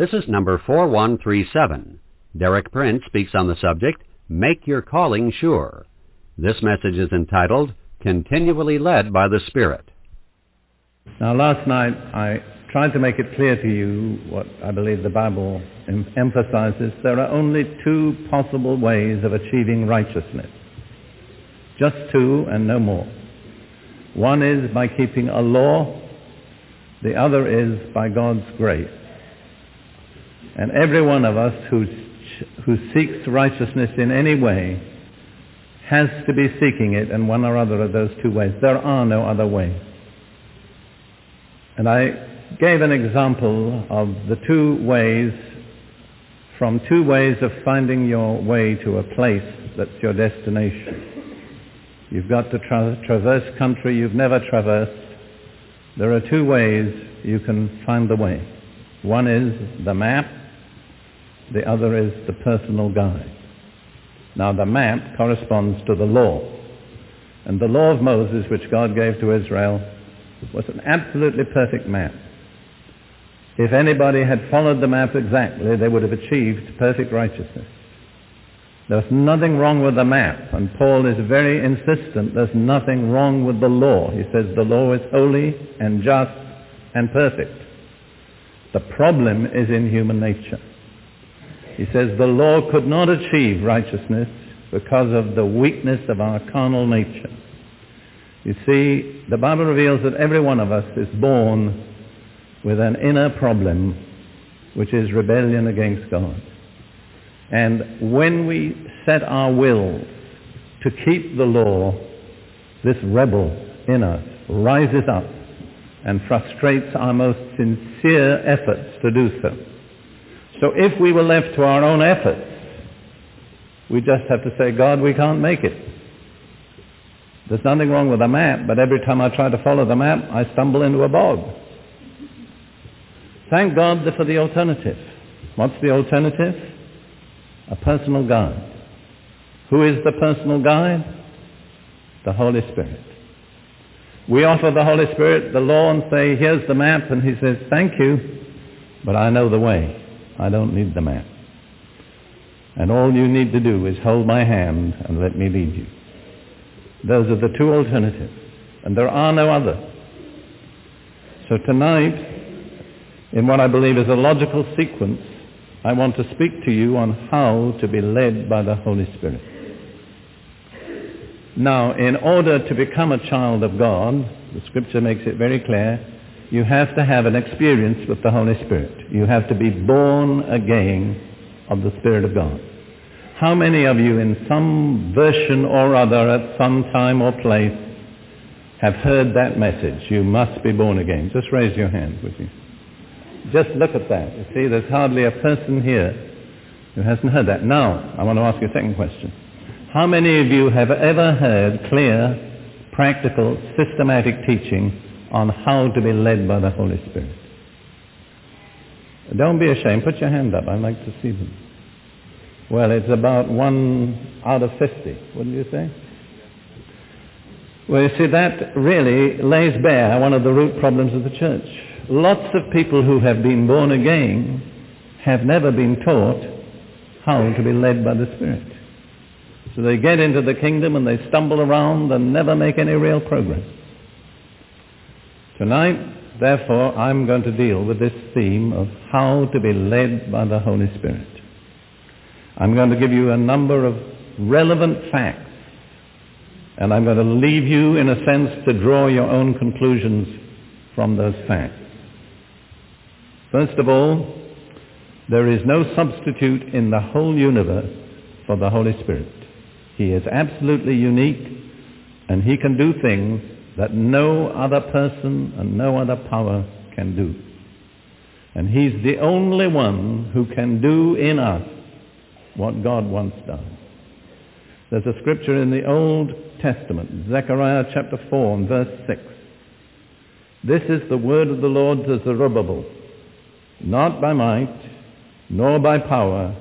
This is number 4137. Derek Prince speaks on the subject, Make Your Calling Sure. This message is entitled, Continually Led by the Spirit. Now last night I tried to make it clear to you what I believe the Bible em- emphasizes. There are only two possible ways of achieving righteousness. Just two and no more. One is by keeping a law. The other is by God's grace. And every one of us who, who seeks righteousness in any way has to be seeking it in one or other of those two ways. There are no other ways. And I gave an example of the two ways, from two ways of finding your way to a place that's your destination. You've got to tra- traverse country you've never traversed. There are two ways you can find the way. One is the map, the other is the personal guide. Now the map corresponds to the law. And the law of Moses, which God gave to Israel, was an absolutely perfect map. If anybody had followed the map exactly, they would have achieved perfect righteousness. There's nothing wrong with the map, and Paul is very insistent there's nothing wrong with the law. He says the law is holy and just and perfect. The problem is in human nature. He says the law could not achieve righteousness because of the weakness of our carnal nature. You see, the Bible reveals that every one of us is born with an inner problem, which is rebellion against God. And when we set our wills to keep the law, this rebel in us rises up and frustrates our most sincere efforts to do so. So if we were left to our own efforts, we just have to say, God, we can't make it. There's nothing wrong with the map, but every time I try to follow the map, I stumble into a bog. Thank God for the alternative. What's the alternative? A personal guide. Who is the personal guide? The Holy Spirit. We offer the Holy Spirit the law and say, here's the map, and he says, thank you, but I know the way. I don't need the map. And all you need to do is hold my hand and let me lead you. Those are the two alternatives. And there are no other. So tonight, in what I believe is a logical sequence, I want to speak to you on how to be led by the Holy Spirit. Now, in order to become a child of God, the scripture makes it very clear, you have to have an experience with the Holy Spirit. You have to be born again of the Spirit of God. How many of you in some version or other at some time or place have heard that message? You must be born again. Just raise your hand, would you? Just look at that. You see, there's hardly a person here who hasn't heard that. Now, I want to ask you a second question. How many of you have ever heard clear, practical, systematic teaching on how to be led by the Holy Spirit? Don't be ashamed. Put your hand up. I'd like to see them. Well, it's about one out of 50, wouldn't you say? Well, you see, that really lays bare one of the root problems of the church. Lots of people who have been born again have never been taught how to be led by the Spirit. So they get into the kingdom and they stumble around and never make any real progress. Tonight, therefore, I'm going to deal with this theme of how to be led by the Holy Spirit. I'm going to give you a number of relevant facts and I'm going to leave you, in a sense, to draw your own conclusions from those facts. First of all, there is no substitute in the whole universe for the Holy Spirit. He is absolutely unique, and he can do things that no other person and no other power can do. And he's the only one who can do in us what God wants done. There's a scripture in the Old Testament, Zechariah chapter 4 and verse 6. This is the word of the Lord to Zerubbabel, not by might, nor by power,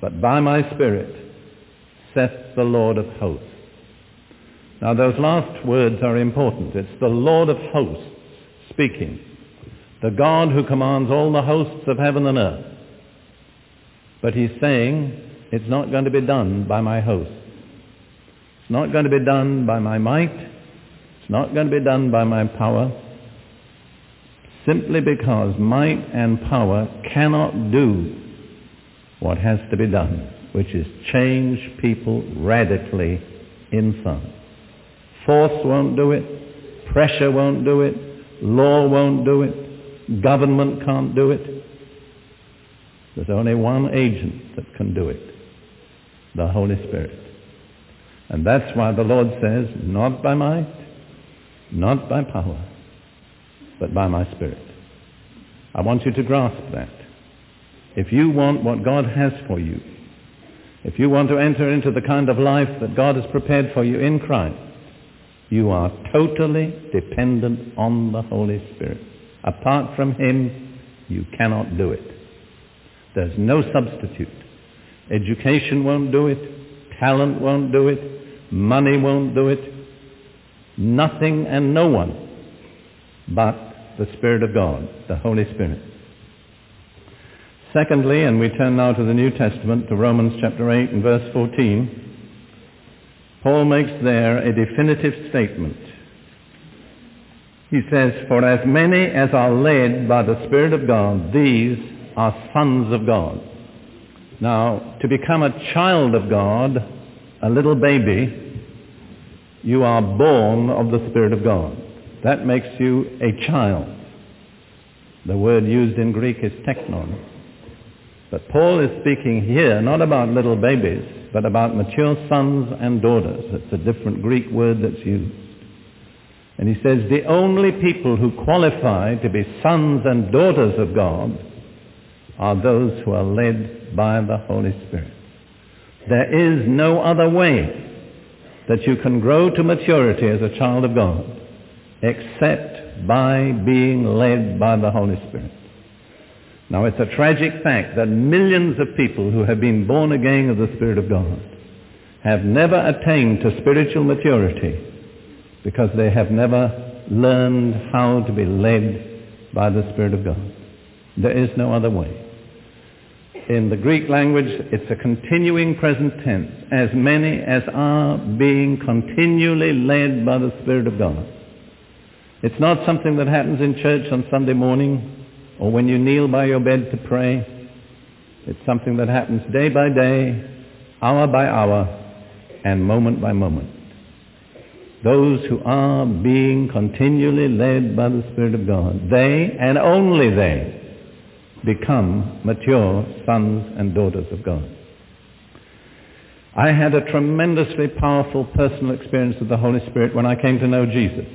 but by my Spirit, saith the Lord of hosts. Now those last words are important. It's the Lord of hosts speaking. the God who commands all the hosts of heaven and earth. But he's saying, it's not going to be done by my hosts. It's not going to be done by my might. It's not going to be done by my power. Simply because might and power cannot do what has to be done, which is change people radically inside. Force won't do it. Pressure won't do it. Law won't do it. Government can't do it. There's only one agent that can do it. The Holy Spirit. And that's why the Lord says, not by might, not by power, but by my Spirit. I want you to grasp that. If you want what God has for you, if you want to enter into the kind of life that God has prepared for you in Christ, you are totally dependent on the Holy Spirit. Apart from Him, you cannot do it. There's no substitute. Education won't do it. Talent won't do it. Money won't do it. Nothing and no one but the Spirit of God, the Holy Spirit. Secondly, and we turn now to the New Testament, to Romans chapter 8 and verse 14, Paul makes there a definitive statement. He says, For as many as are led by the Spirit of God, these are sons of God. Now, to become a child of God, a little baby, you are born of the Spirit of God. That makes you a child. The word used in Greek is teknon. But Paul is speaking here not about little babies, but about mature sons and daughters. It's a different Greek word that's used. And he says the only people who qualify to be sons and daughters of God are those who are led by the Holy Spirit. There is no other way that you can grow to maturity as a child of God except by being led by the Holy Spirit. Now it's a tragic fact that millions of people who have been born again of the Spirit of God have never attained to spiritual maturity because they have never learned how to be led by the Spirit of God. There is no other way. In the Greek language, it's a continuing present tense. As many as are being continually led by the Spirit of God. It's not something that happens in church on Sunday morning or when you kneel by your bed to pray. It's something that happens day by day, hour by hour, and moment by moment. Those who are being continually led by the Spirit of God, they and only they become mature sons and daughters of God. I had a tremendously powerful personal experience of the Holy Spirit when I came to know Jesus.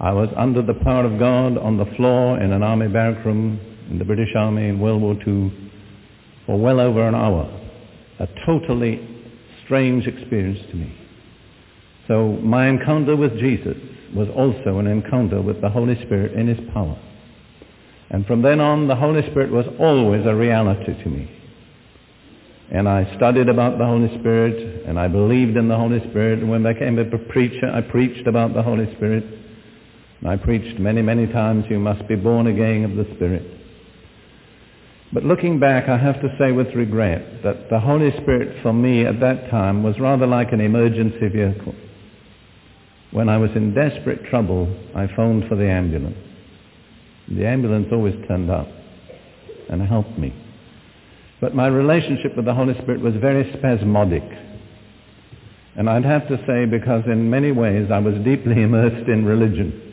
I was under the power of God on the floor in an army barrack room in the British Army in World War II for well over an hour. A totally strange experience to me. So my encounter with Jesus was also an encounter with the Holy Spirit in his power. And from then on, the Holy Spirit was always a reality to me. And I studied about the Holy Spirit, and I believed in the Holy Spirit, and when I became a preacher, I preached about the Holy Spirit. I preached many, many times, you must be born again of the Spirit. But looking back, I have to say with regret that the Holy Spirit for me at that time was rather like an emergency vehicle. When I was in desperate trouble, I phoned for the ambulance. The ambulance always turned up and helped me. But my relationship with the Holy Spirit was very spasmodic. And I'd have to say because in many ways I was deeply immersed in religion.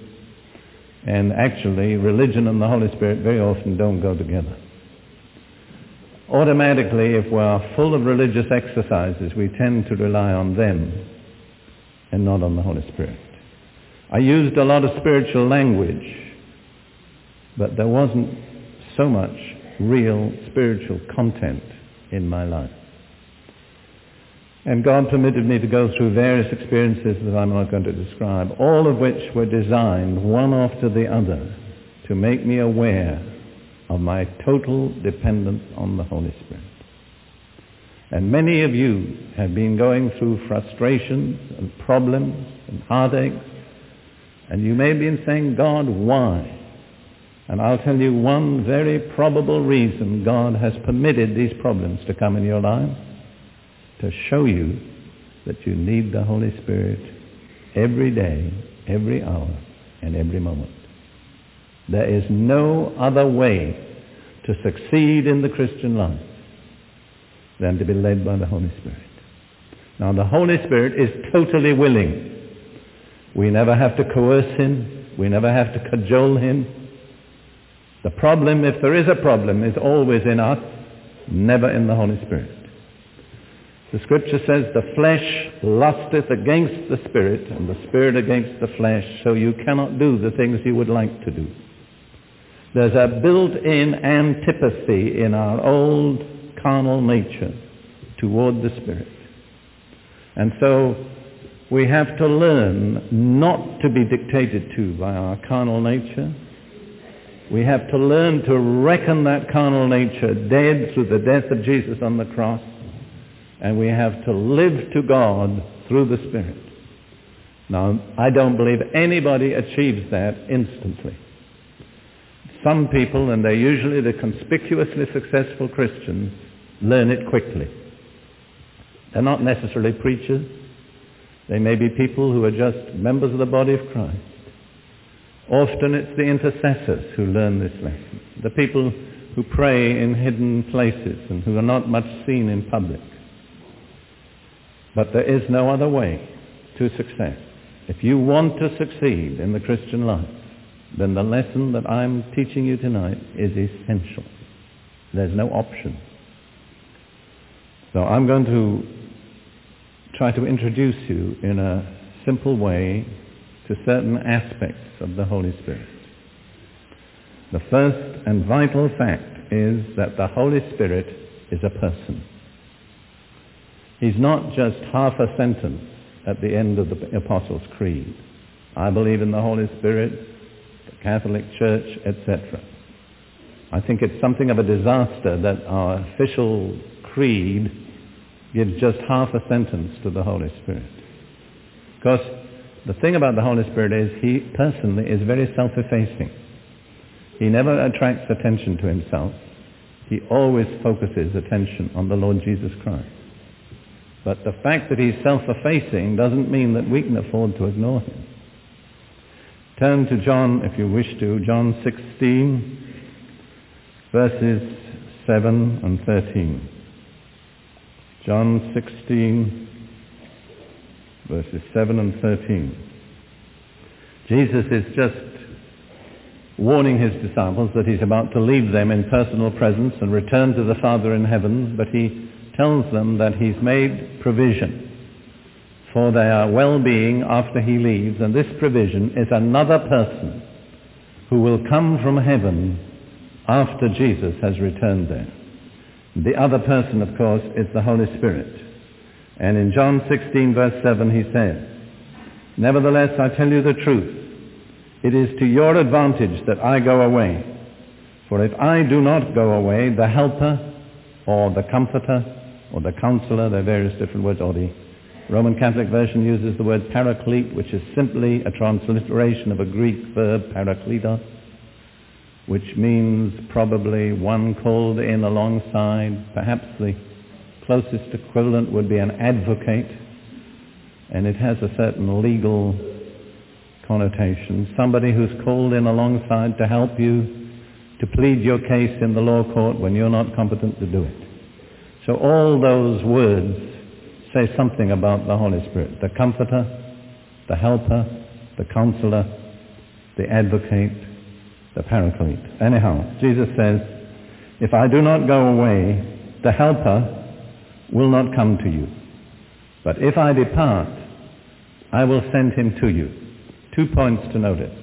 And actually, religion and the Holy Spirit very often don't go together. Automatically, if we're full of religious exercises, we tend to rely on them and not on the Holy Spirit. I used a lot of spiritual language, but there wasn't so much real spiritual content in my life. And God permitted me to go through various experiences that I'm not going to describe, all of which were designed, one after the other, to make me aware of my total dependence on the Holy Spirit. And many of you have been going through frustrations and problems and heartaches, and you may be saying, God, why? And I'll tell you one very probable reason God has permitted these problems to come in your life, to show you that you need the Holy Spirit every day, every hour, and every moment. There is no other way to succeed in the Christian life than to be led by the Holy Spirit. Now the Holy Spirit is totally willing. We never have to coerce him. We never have to cajole him. The problem, if there is a problem, is always in us, never in the Holy Spirit. The scripture says, the flesh lusteth against the spirit, and the spirit against the flesh, so you cannot do the things you would like to do. There's a built-in antipathy in our old carnal nature toward the spirit. And so we have to learn not to be dictated to by our carnal nature. We have to learn to reckon that carnal nature dead through the death of Jesus on the cross. And we have to live to God through the Spirit. Now, I don't believe anybody achieves that instantly. Some people, and they're usually the conspicuously successful Christians, learn it quickly. They're not necessarily preachers. They may be people who are just members of the body of Christ. Often it's the intercessors who learn this lesson, the people who pray in hidden places and who are not much seen in public. But there is no other way to success. If you want to succeed in the Christian life, then the lesson that I'm teaching you tonight is essential. There's no option. So I'm going to try to introduce you in a simple way to certain aspects of the Holy Spirit. The first and vital fact is that the Holy Spirit is a person. He's not just half a sentence at the end of the Apostles' Creed. I believe in the Holy Spirit, the Catholic Church, etc. I think it's something of a disaster that our official creed gives just half a sentence to the Holy Spirit. Because the thing about the Holy Spirit is he personally is very self-effacing. He never attracts attention to himself. He always focuses attention on the Lord Jesus Christ. But the fact that he's self-effacing doesn't mean that we can afford to ignore him. Turn to John, if you wish to, John 16, verses 7 and 13. John 16, verses 7 and 13. Jesus is just warning his disciples that he's about to leave them in personal presence and return to the Father in heaven, but he tells them that he's made provision for their well-being after he leaves, and this provision is another person who will come from heaven after Jesus has returned there. The other person, of course, is the Holy Spirit. And in John 16, verse 7, he says, Nevertheless, I tell you the truth. It is to your advantage that I go away. For if I do not go away, the helper, or the comforter, or the counselor, there are various different words, or the Roman Catholic version uses the word paraclete, which is simply a transliteration of a Greek verb, parakletos, which means probably one called in alongside. Perhaps the closest equivalent would be an advocate, and it has a certain legal connotation. Somebody who's called in alongside to help you to plead your case in the law court when you're not competent to do it. So all those words say something about the Holy Spirit. The comforter, the helper, the counselor, the advocate, the paraclete. Anyhow, Jesus says, if I do not go away, the helper will not come to you. But if I depart, I will send him to you. Two points to notice.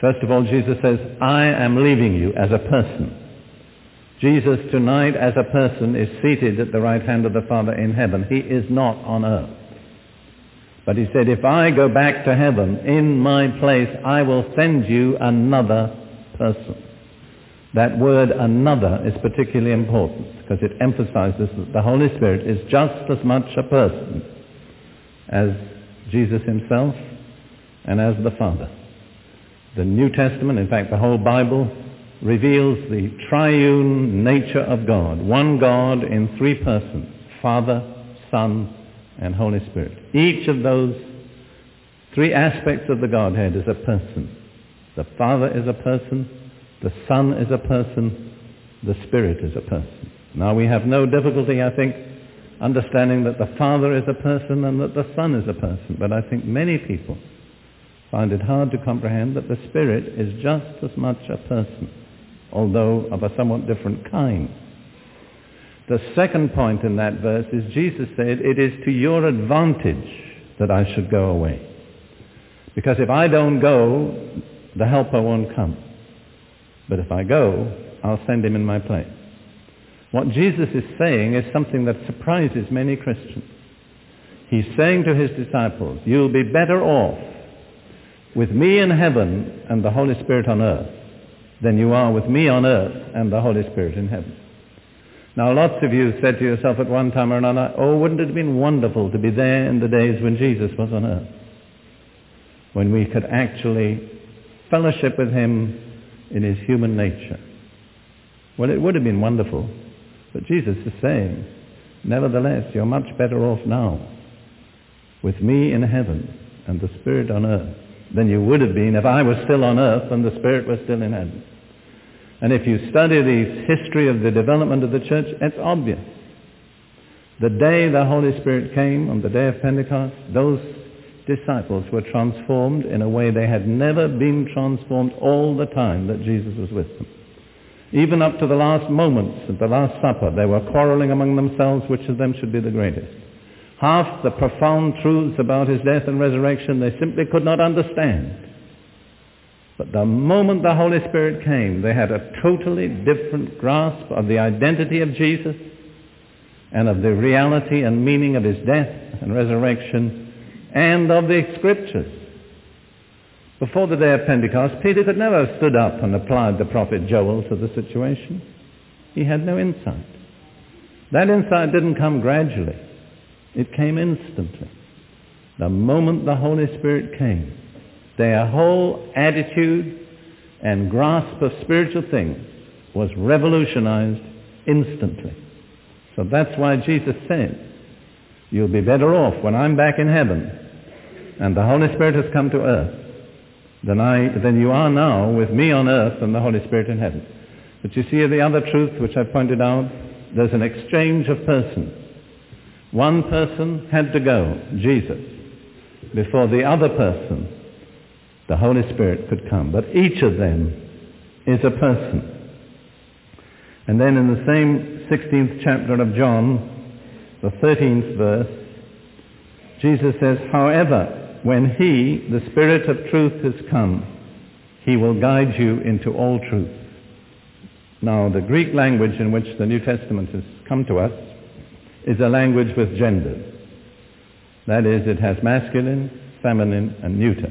First of all, Jesus says, I am leaving you as a person. Jesus tonight as a person is seated at the right hand of the Father in heaven. He is not on earth. But he said, if I go back to heaven, in my place I will send you another person. That word another is particularly important because it emphasizes that the Holy Spirit is just as much a person as Jesus himself and as the Father. The New Testament, in fact the whole Bible, reveals the triune nature of God. One God in three persons, Father, Son, and Holy Spirit. Each of those three aspects of the Godhead is a person. The Father is a person, the Son is a person, the Spirit is a person. Now we have no difficulty, I think, understanding that the Father is a person and that the Son is a person. But I think many people find it hard to comprehend that the Spirit is just as much a person, although of a somewhat different kind. The second point in that verse is Jesus said, it is to your advantage that I should go away. Because if I don't go, the helper won't come. But if I go, I'll send him in my place. What Jesus is saying is something that surprises many Christians. He's saying to his disciples, you'll be better off with me in heaven and the Holy Spirit on earth than you are with me on earth and the Holy Spirit in heaven. Now lots of you said to yourself at one time or another, oh, wouldn't it have been wonderful to be there in the days when Jesus was on earth? When we could actually fellowship with him in his human nature. Well, it would have been wonderful, but Jesus is saying, nevertheless, you're much better off now with me in heaven and the Spirit on earth than you would have been if I was still on earth and the Spirit was still in heaven. And if you study the history of the development of the church, it's obvious. The day the Holy Spirit came, on the day of Pentecost, those disciples were transformed in a way they had never been transformed all the time that Jesus was with them. Even up to the last moments of the Last Supper, they were quarreling among themselves which of them should be the greatest. Half the profound truths about his death and resurrection they simply could not understand. But the moment the Holy Spirit came, they had a totally different grasp of the identity of Jesus and of the reality and meaning of his death and resurrection and of the scriptures. Before the day of Pentecost, Peter could never have stood up and applied the prophet Joel to the situation. He had no insight. That insight didn't come gradually. It came instantly. The moment the Holy Spirit came, their whole attitude and grasp of spiritual things was revolutionized instantly. So that's why Jesus said, you'll be better off when I'm back in heaven and the Holy Spirit has come to earth than, I, than you are now with me on earth and the Holy Spirit in heaven. But you see the other truth which I pointed out, there's an exchange of persons. One person had to go, Jesus, before the other person, the Holy Spirit, could come. But each of them is a person. And then in the same 16th chapter of John, the 13th verse, Jesus says, however, when he, the Spirit of truth, has come, he will guide you into all truth. Now, the Greek language in which the New Testament has come to us is a language with genders. That is, it has masculine, feminine, and neuter.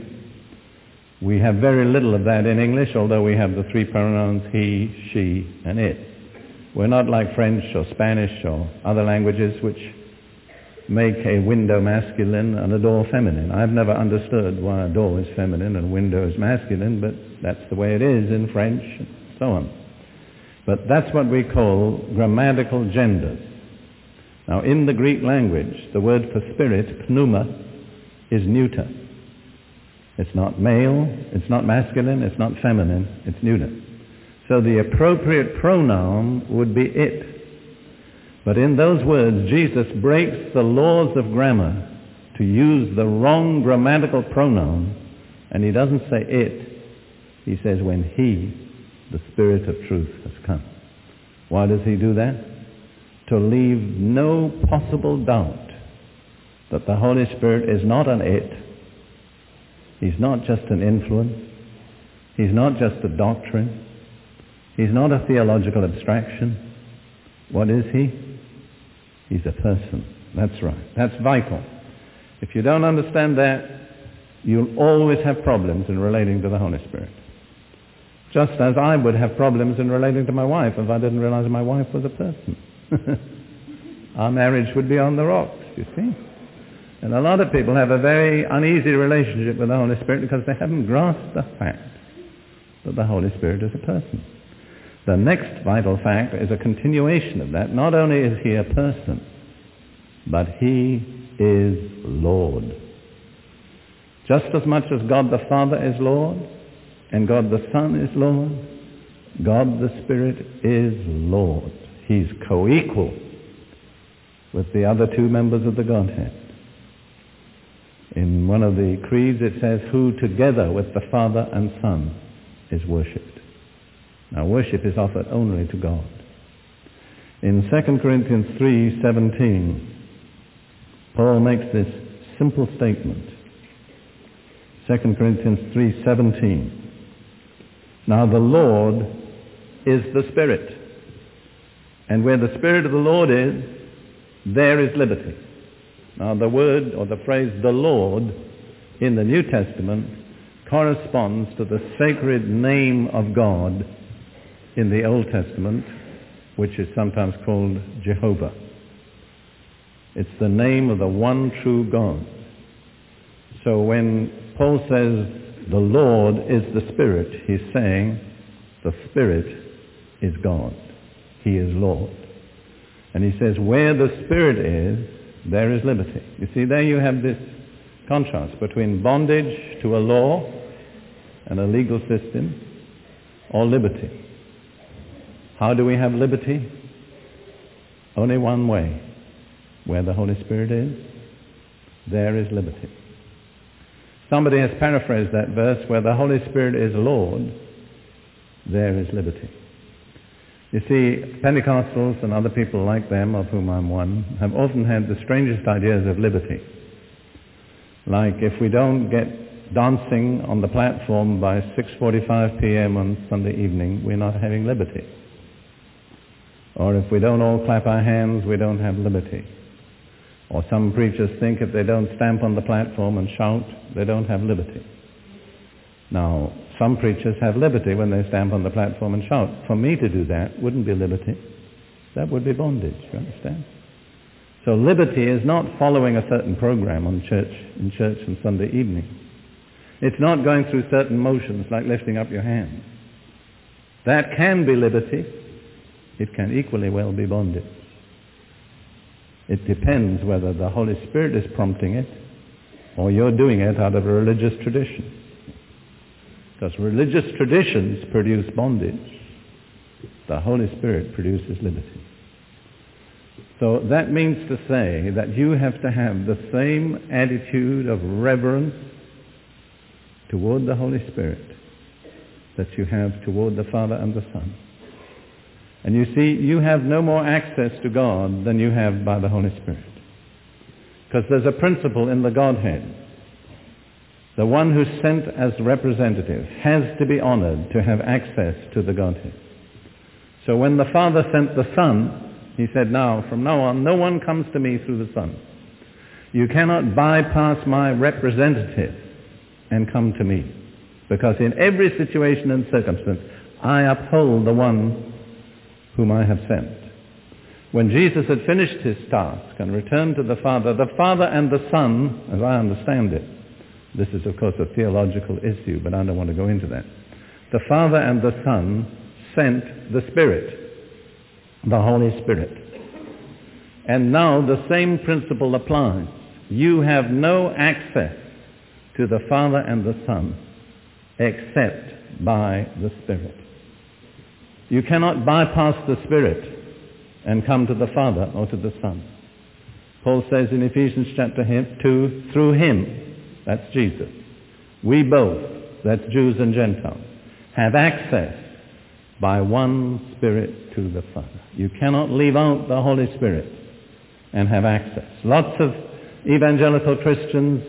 We have very little of that in English, although we have the three pronouns he, she, and it. We're not like French or Spanish or other languages which make a window masculine and a door feminine. I've never understood why a door is feminine and a window is masculine, but that's the way it is in French and so on. But that's what we call grammatical genders. Now in the Greek language, the word for spirit, pneuma, is neuter. It's not male, it's not masculine, it's not feminine, it's neuter. So the appropriate pronoun would be it. But in those words, Jesus breaks the laws of grammar to use the wrong grammatical pronoun, and he doesn't say it. He says when he, the Spirit of truth, has come. Why does he do that? To leave no possible doubt that the Holy Spirit is not an it. He's not just an influence. He's not just a doctrine. He's not a theological abstraction. What is he? He's a person. That's right. That's vital. If you don't understand that, you'll always have problems in relating to the Holy Spirit. Just as I would have problems in relating to my wife if I didn't realize my wife was a person. Our marriage would be on the rocks, you see. And a lot of people have a very uneasy relationship with the Holy Spirit because they haven't grasped the fact that the Holy Spirit is a person. The next vital fact is a continuation of that. Not only is he a person, but he is Lord. Just as much as God the Father is Lord, and God the Son is Lord, God the Spirit is Lord. He's co-equal with the other two members of the Godhead. In one of the creeds it says, who together with the Father and Son is worshipped. Now worship is offered only to God. In 2 Corinthians 3:17, Paul makes this simple statement. 2 Corinthians 3:17. Now the Lord is the Spirit. And where the Spirit of the Lord is, there is liberty. Now the word or the phrase the Lord in the New Testament corresponds to the sacred name of God in the Old Testament, which is sometimes called Jehovah. It's the name of the one true God. So when Paul says the Lord is the Spirit, he's saying the Spirit is God. He is Lord. And he says where the Spirit is, there is liberty. You see, there you have this contrast between bondage to a law and a legal system or liberty. How do we have liberty? Only one way. Where the Holy Spirit is, there is liberty. Somebody has paraphrased that verse, where the Holy Spirit is Lord, there is liberty. You see, Pentecostals and other people like them, of whom I'm one, have often had the strangest ideas of liberty. Like if we don't get dancing on the platform by 6.45 p.m. on Sunday evening, we're not having liberty. Or if we don't all clap our hands, we don't have liberty. Or some preachers think if they don't stamp on the platform and shout, they don't have liberty. Now, some preachers have liberty when they stamp on the platform and shout. For me to do that wouldn't be liberty. That would be bondage, you understand? So liberty is not following a certain program on church, in church on Sunday evening. It's not going through certain motions like lifting up your hand. That can be liberty. It can equally well be bondage. It depends whether the Holy Spirit is prompting it or you're doing it out of a religious tradition. Because religious traditions produce bondage. The Holy Spirit produces liberty. So that means to say that you have to have the same attitude of reverence toward the Holy Spirit that you have toward the Father and the Son. And you see, you have no more access to God than you have by the Holy Spirit. Because there's a principle in the Godhead the one who's sent as representative has to be honored to have access to the Godhead. So when the Father sent the Son, he said, now, from now on, no one comes to me through the Son. You cannot bypass my representative and come to me. Because in every situation and circumstance, I uphold the one whom I have sent. When Jesus had finished his task and returned to the Father, the Father and the Son, as I understand it, this is, of course, a theological issue, but I don't want to go into that. The Father and the Son sent the Spirit, the Holy Spirit. And now the same principle applies. You have no access to the Father and the Son except by the Spirit. You cannot bypass the Spirit and come to the Father or to the Son. Paul says in Ephesians chapter 2, through him, that's Jesus. We both, that's Jews and Gentiles, have access by one Spirit to the Father. You cannot leave out the Holy Spirit and have access. Lots of evangelical Christians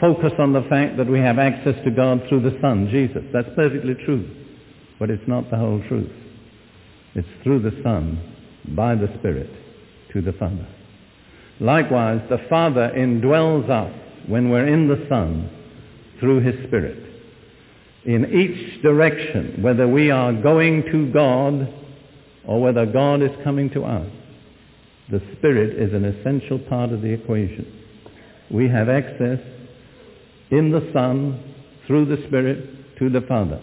focus on the fact that we have access to God through the Son, Jesus. That's perfectly true. But it's not the whole truth. It's through the Son, by the Spirit, to the Father. Likewise, the Father indwells us when we're in the Son through His Spirit. In each direction, whether we are going to God or whether God is coming to us, the Spirit is an essential part of the equation. We have access in the Son through the Spirit to the Father.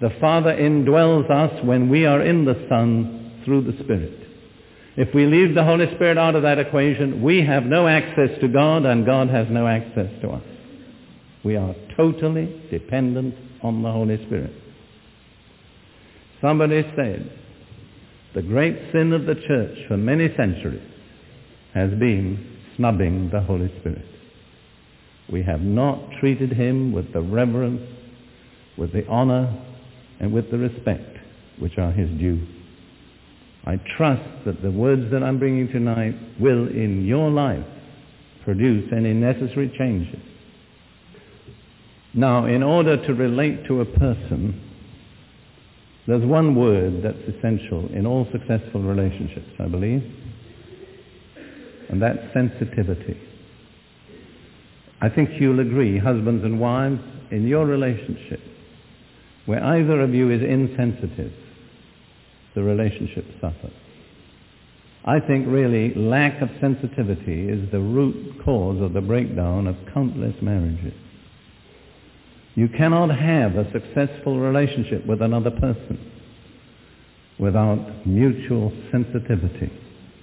The Father indwells us when we are in the Son through the Spirit. If we leave the Holy Spirit out of that equation, we have no access to God and God has no access to us. We are totally dependent on the Holy Spirit. Somebody said, the great sin of the church for many centuries has been snubbing the Holy Spirit. We have not treated him with the reverence, with the honor, and with the respect which are his due. I trust that the words that I'm bringing tonight will in your life produce any necessary changes. Now, in order to relate to a person, there's one word that's essential in all successful relationships, I believe, and that's sensitivity. I think you'll agree, husbands and wives, in your relationship, where either of you is insensitive, the relationship suffers. I think really lack of sensitivity is the root cause of the breakdown of countless marriages. You cannot have a successful relationship with another person without mutual sensitivity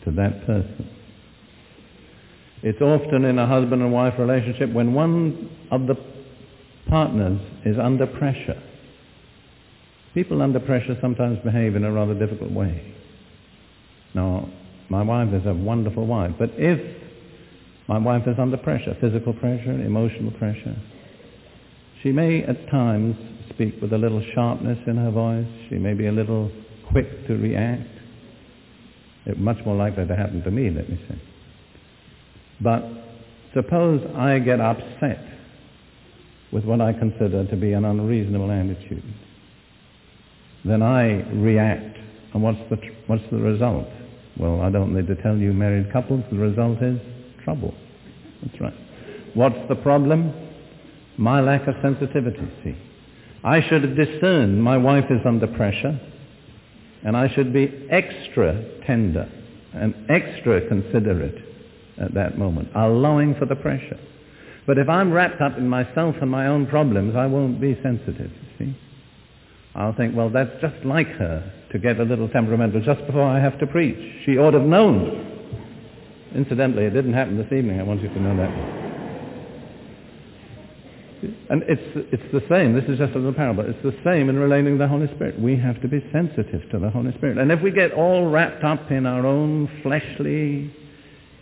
to that person. It's often in a husband and wife relationship when one of the partners is under pressure. People under pressure sometimes behave in a rather difficult way. Now, my wife is a wonderful wife, but if my wife is under pressure, physical pressure, emotional pressure, she may at times speak with a little sharpness in her voice. She may be a little quick to react. It's much more likely to happen to me, let me say. But suppose I get upset with what I consider to be an unreasonable attitude. Then I react. And what's the, what's the result? Well, I don't need to tell you married couples, the result is trouble. That's right. What's the problem? My lack of sensitivity, see. I should discern my wife is under pressure, and I should be extra tender and extra considerate at that moment, allowing for the pressure. But if I'm wrapped up in myself and my own problems, I won't be sensitive, see. I'll think, well, that's just like her to get a little temperamental just before I have to preach. She ought to have known. Incidentally, it didn't happen this evening. I want you to know that. And it's, it's the same. This is just a little parable. It's the same in relating to the Holy Spirit. We have to be sensitive to the Holy Spirit. And if we get all wrapped up in our own fleshly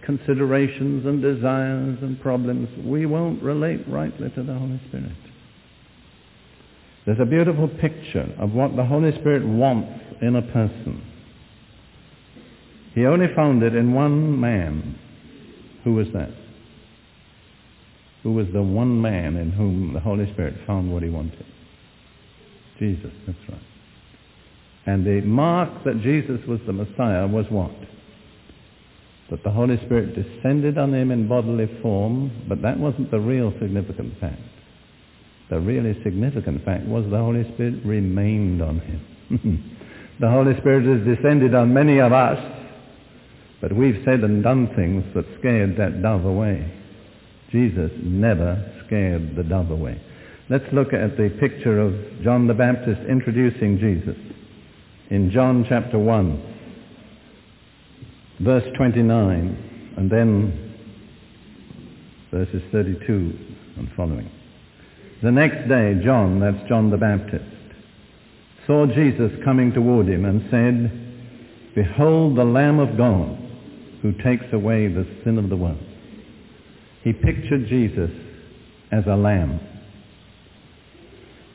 considerations and desires and problems, we won't relate rightly to the Holy Spirit. There's a beautiful picture of what the Holy Spirit wants in a person. He only found it in one man. Who was that? Who was the one man in whom the Holy Spirit found what he wanted? Jesus, that's right. And the mark that Jesus was the Messiah was what? That the Holy Spirit descended on him in bodily form, but that wasn't the real significant fact. The really significant fact was the Holy Spirit remained on him. the Holy Spirit has descended on many of us, but we've said and done things that scared that dove away. Jesus never scared the dove away. Let's look at the picture of John the Baptist introducing Jesus in John chapter 1, verse 29, and then verses 32 and following. The next day, John, that's John the Baptist, saw Jesus coming toward him and said, Behold the Lamb of God who takes away the sin of the world. He pictured Jesus as a lamb.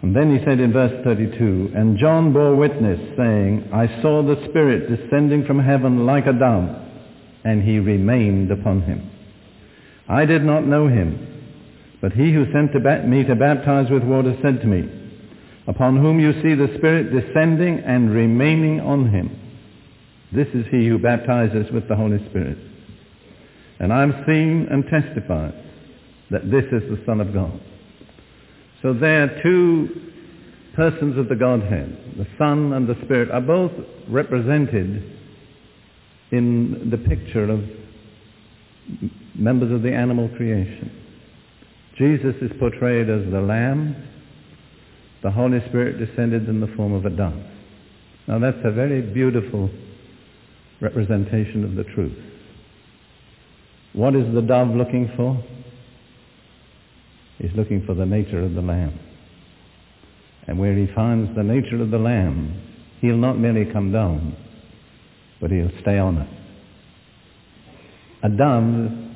And then he said in verse 32, And John bore witness, saying, I saw the Spirit descending from heaven like a dove, and he remained upon him. I did not know him, but he who sent to ba- me to baptize with water said to me, Upon whom you see the Spirit descending and remaining on him, this is he who baptizes with the Holy Spirit. And I've seen and testified that this is the Son of God. So there are two persons of the Godhead, the Son and the Spirit, are both represented in the picture of members of the animal creation. Jesus is portrayed as the lamb, the Holy Spirit descended in the form of a dove. Now that's a very beautiful representation of the truth. What is the dove looking for? He's looking for the nature of the Lamb. And where he finds the nature of the Lamb, he'll not merely come down, but he'll stay on it. A dove,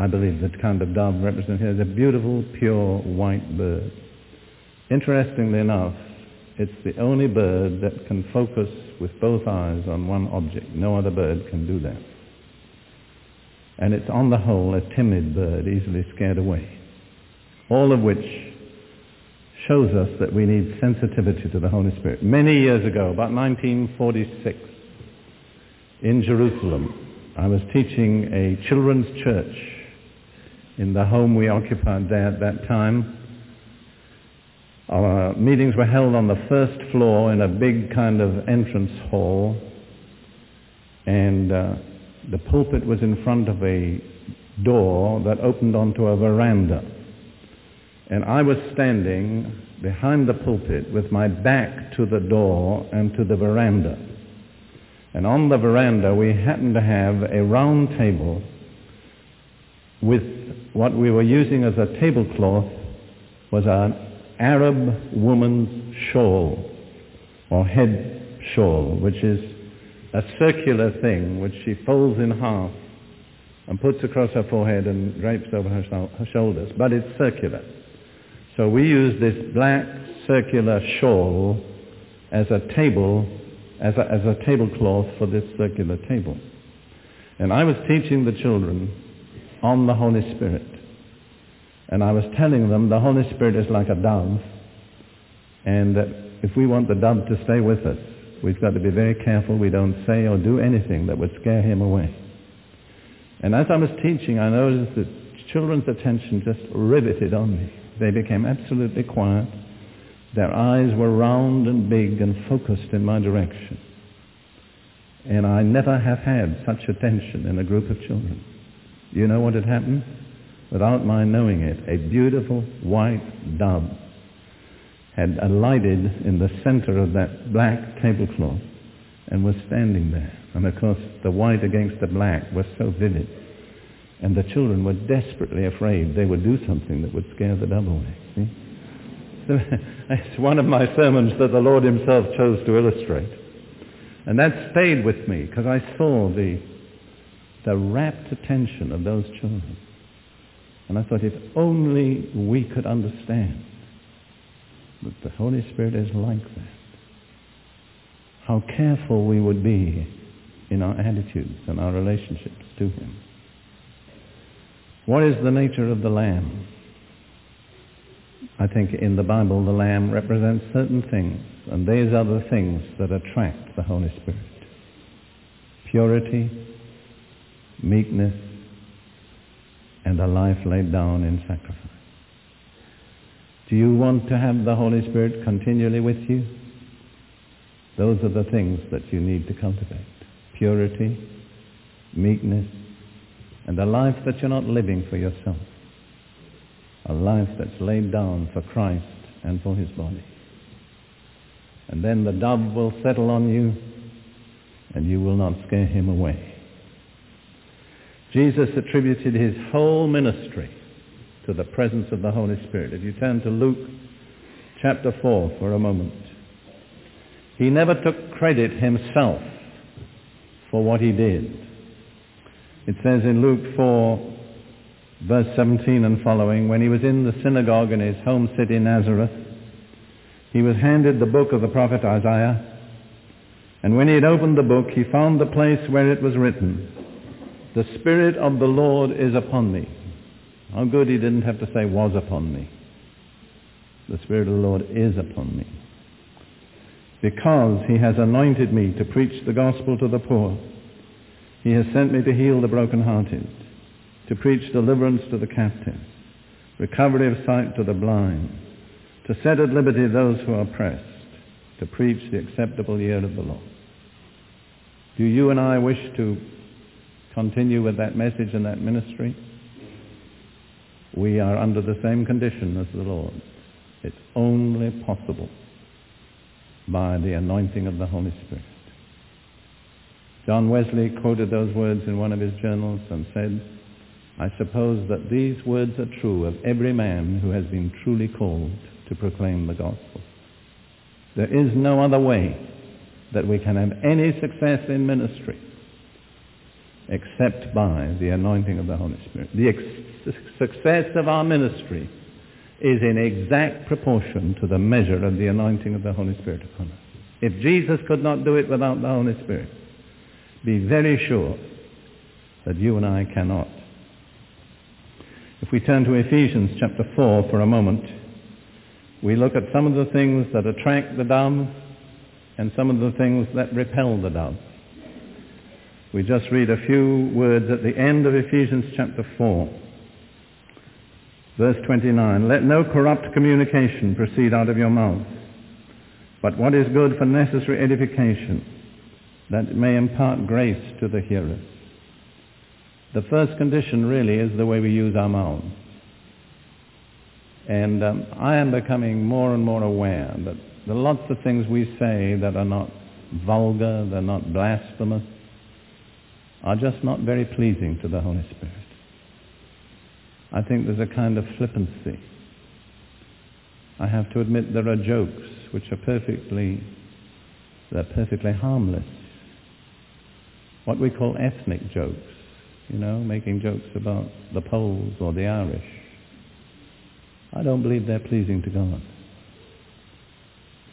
I believe the kind of dove represented here is a beautiful, pure, white bird. Interestingly enough, it's the only bird that can focus with both eyes on one object. No other bird can do that. And it's on the whole a timid bird, easily scared away. All of which shows us that we need sensitivity to the Holy Spirit. Many years ago, about 1946, in Jerusalem, I was teaching a children's church in the home we occupied there at that time. Our meetings were held on the first floor in a big kind of entrance hall, and uh, the pulpit was in front of a door that opened onto a veranda. And I was standing behind the pulpit with my back to the door and to the veranda. And on the veranda we happened to have a round table with what we were using as a tablecloth was an Arab woman's shawl or head shawl, which is a circular thing which she folds in half and puts across her forehead and drapes over her, her shoulders. But it's circular. So we use this black circular shawl as a table, as a, as a tablecloth for this circular table. And I was teaching the children on the Holy Spirit. And I was telling them the Holy Spirit is like a dove, and that if we want the dove to stay with us, we've got to be very careful we don't say or do anything that would scare him away. And as I was teaching, I noticed that children's attention just riveted on me. They became absolutely quiet. Their eyes were round and big and focused in my direction. And I never have had such attention in a group of children. You know what had happened? Without my knowing it, a beautiful white dove had alighted in the center of that black tablecloth and was standing there. And of course, the white against the black was so vivid. And the children were desperately afraid they would do something that would scare the dove away. See? So, it's one of my sermons that the Lord himself chose to illustrate. And that stayed with me because I saw the, the rapt attention of those children. And I thought if only we could understand that the Holy Spirit is like that, how careful we would be in our attitudes and our relationships to Him. What is the nature of the Lamb? I think in the Bible the Lamb represents certain things, and these are the things that attract the Holy Spirit. Purity, meekness, and a life laid down in sacrifice. Do you want to have the Holy Spirit continually with you? Those are the things that you need to cultivate. Purity, meekness, and a life that you're not living for yourself. A life that's laid down for Christ and for his body. And then the dove will settle on you and you will not scare him away. Jesus attributed his whole ministry to the presence of the Holy Spirit. If you turn to Luke chapter 4 for a moment. He never took credit himself for what he did. It says in Luke 4, verse 17 and following, when he was in the synagogue in his home city Nazareth, he was handed the book of the prophet Isaiah, and when he had opened the book, he found the place where it was written, The Spirit of the Lord is upon me. How good he didn't have to say was upon me. The Spirit of the Lord is upon me. Because he has anointed me to preach the gospel to the poor. He has sent me to heal the brokenhearted, to preach deliverance to the captives, recovery of sight to the blind, to set at liberty those who are oppressed, to preach the acceptable year of the Lord. Do you and I wish to continue with that message and that ministry? We are under the same condition as the Lord. It's only possible by the anointing of the Holy Spirit. John Wesley quoted those words in one of his journals and said, I suppose that these words are true of every man who has been truly called to proclaim the gospel. There is no other way that we can have any success in ministry except by the anointing of the Holy Spirit. The ex- success of our ministry is in exact proportion to the measure of the anointing of the Holy Spirit upon us. If Jesus could not do it without the Holy Spirit, be very sure that you and I cannot. If we turn to Ephesians chapter 4 for a moment, we look at some of the things that attract the dove and some of the things that repel the dove. We just read a few words at the end of Ephesians chapter 4. Verse 29, Let no corrupt communication proceed out of your mouth, but what is good for necessary edification, that it may impart grace to the hearers. The first condition really is the way we use our mouths. And um, I am becoming more and more aware that there are lots of things we say that are not vulgar, they're not blasphemous, are just not very pleasing to the Holy Spirit. I think there's a kind of flippancy. I have to admit there are jokes which are perfectly, they're perfectly harmless. What we call ethnic jokes, you know, making jokes about the Poles or the Irish. I don't believe they're pleasing to God.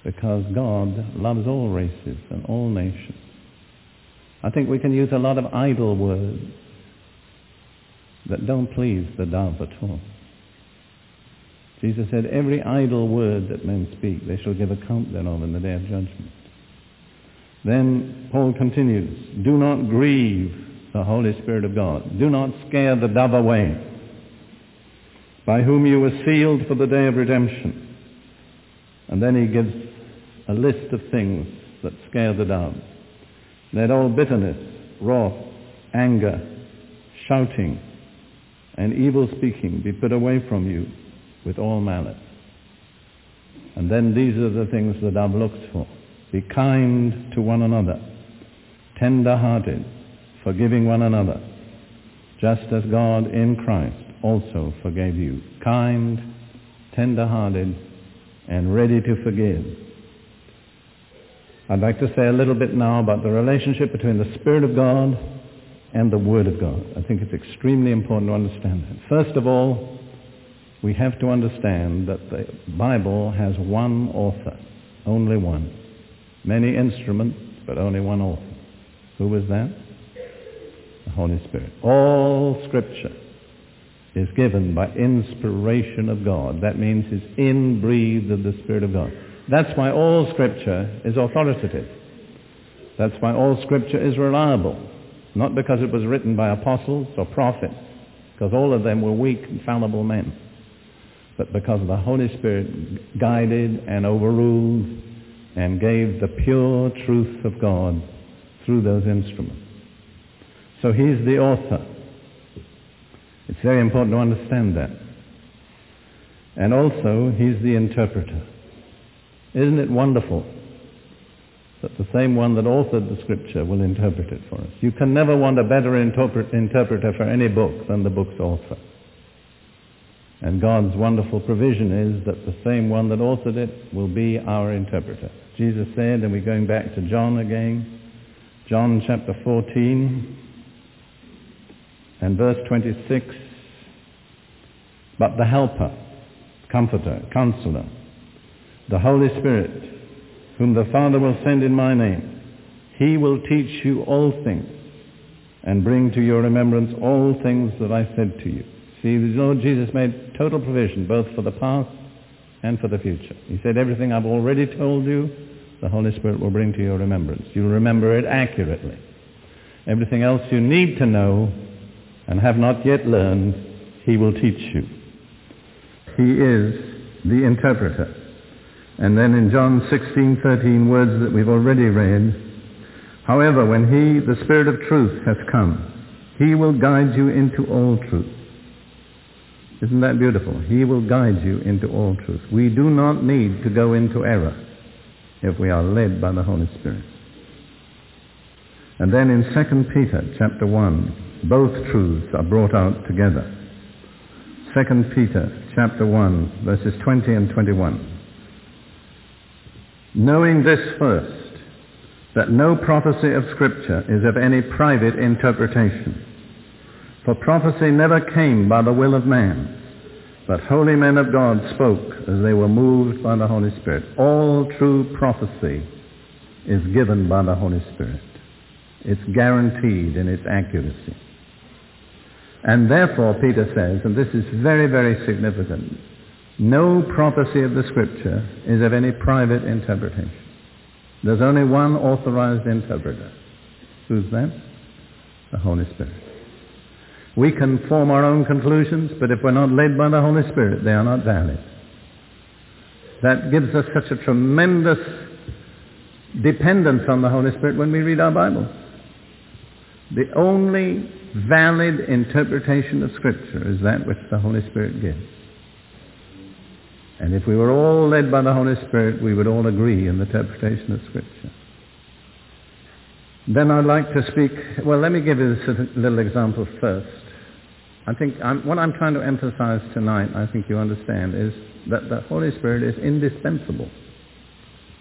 Because God loves all races and all nations. I think we can use a lot of idle words that don't please the dove at all. Jesus said, every idle word that men speak, they shall give account thereof in the day of judgment. Then Paul continues, do not grieve the Holy Spirit of God. Do not scare the dove away, by whom you were sealed for the day of redemption. And then he gives a list of things that scare the dove. Let all bitterness, wrath, anger, shouting, and evil speaking be put away from you with all malice. And then these are the things that I've looked for. Be kind to one another, tender-hearted, forgiving one another, just as God in Christ also forgave you. Kind, tender-hearted, and ready to forgive. I'd like to say a little bit now about the relationship between the Spirit of God and the Word of God. I think it's extremely important to understand that. First of all, we have to understand that the Bible has one author, only one. Many instruments, but only one author. Who was that? The Holy Spirit. All Scripture is given by inspiration of God. That means it's inbreathed of the Spirit of God. That's why all Scripture is authoritative. That's why all Scripture is reliable. Not because it was written by apostles or prophets, because all of them were weak and fallible men, but because the Holy Spirit guided and overruled and gave the pure truth of God through those instruments. So he's the author. It's very important to understand that. And also, he's the interpreter. Isn't it wonderful that the same one that authored the scripture will interpret it for us. You can never want a better interpret, interpreter for any book than the book's author. And God's wonderful provision is that the same one that authored it will be our interpreter. Jesus said, and we're going back to John again, John chapter 14 and verse 26, but the helper, comforter, counselor, the Holy Spirit, whom the Father will send in my name. He will teach you all things and bring to your remembrance all things that I said to you. See, the Lord Jesus made total provision both for the past and for the future. He said, everything I've already told you, the Holy Spirit will bring to your remembrance. You'll remember it accurately. Everything else you need to know and have not yet learned, he will teach you. He is the interpreter. And then in John 16:13, words that we've already read, however, when he, the Spirit of truth, has come, he will guide you into all truth. Isn't that beautiful? He will guide you into all truth. We do not need to go into error if we are led by the Holy Spirit. And then in 2 Peter chapter 1, both truths are brought out together. 2 Peter chapter 1, verses 20 and 21. Knowing this first, that no prophecy of Scripture is of any private interpretation. For prophecy never came by the will of man, but holy men of God spoke as they were moved by the Holy Spirit. All true prophecy is given by the Holy Spirit. It's guaranteed in its accuracy. And therefore, Peter says, and this is very, very significant, no prophecy of the Scripture is of any private interpretation. There's only one authorized interpreter. Who's that? The Holy Spirit. We can form our own conclusions, but if we're not led by the Holy Spirit, they are not valid. That gives us such a tremendous dependence on the Holy Spirit when we read our Bible. The only valid interpretation of Scripture is that which the Holy Spirit gives. And if we were all led by the Holy Spirit, we would all agree in the interpretation of Scripture. Then I'd like to speak, well, let me give you this little example first. I think I'm, what I'm trying to emphasize tonight, I think you understand, is that the Holy Spirit is indispensable.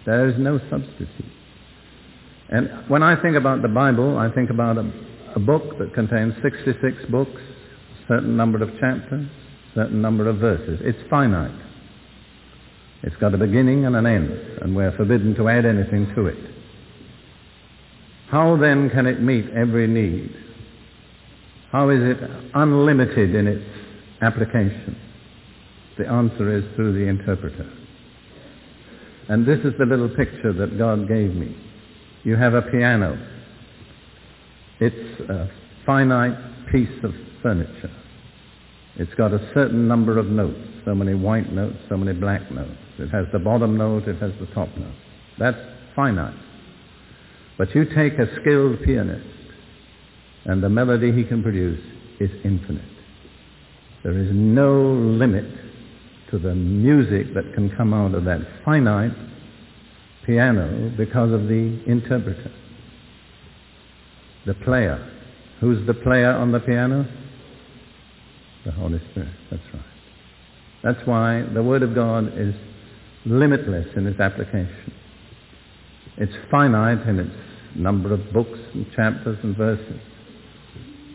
There is no substitute. And when I think about the Bible, I think about a, a book that contains 66 books, certain number of chapters, certain number of verses. It's finite. It's got a beginning and an end, and we're forbidden to add anything to it. How then can it meet every need? How is it unlimited in its application? The answer is through the interpreter. And this is the little picture that God gave me. You have a piano. It's a finite piece of furniture. It's got a certain number of notes, so many white notes, so many black notes. It has the bottom note, it has the top note. That's finite. But you take a skilled pianist, and the melody he can produce is infinite. There is no limit to the music that can come out of that finite piano because of the interpreter. The player. Who's the player on the piano? The Holy Spirit. That's right. That's why the Word of God is limitless in its application. It's finite in its number of books and chapters and verses.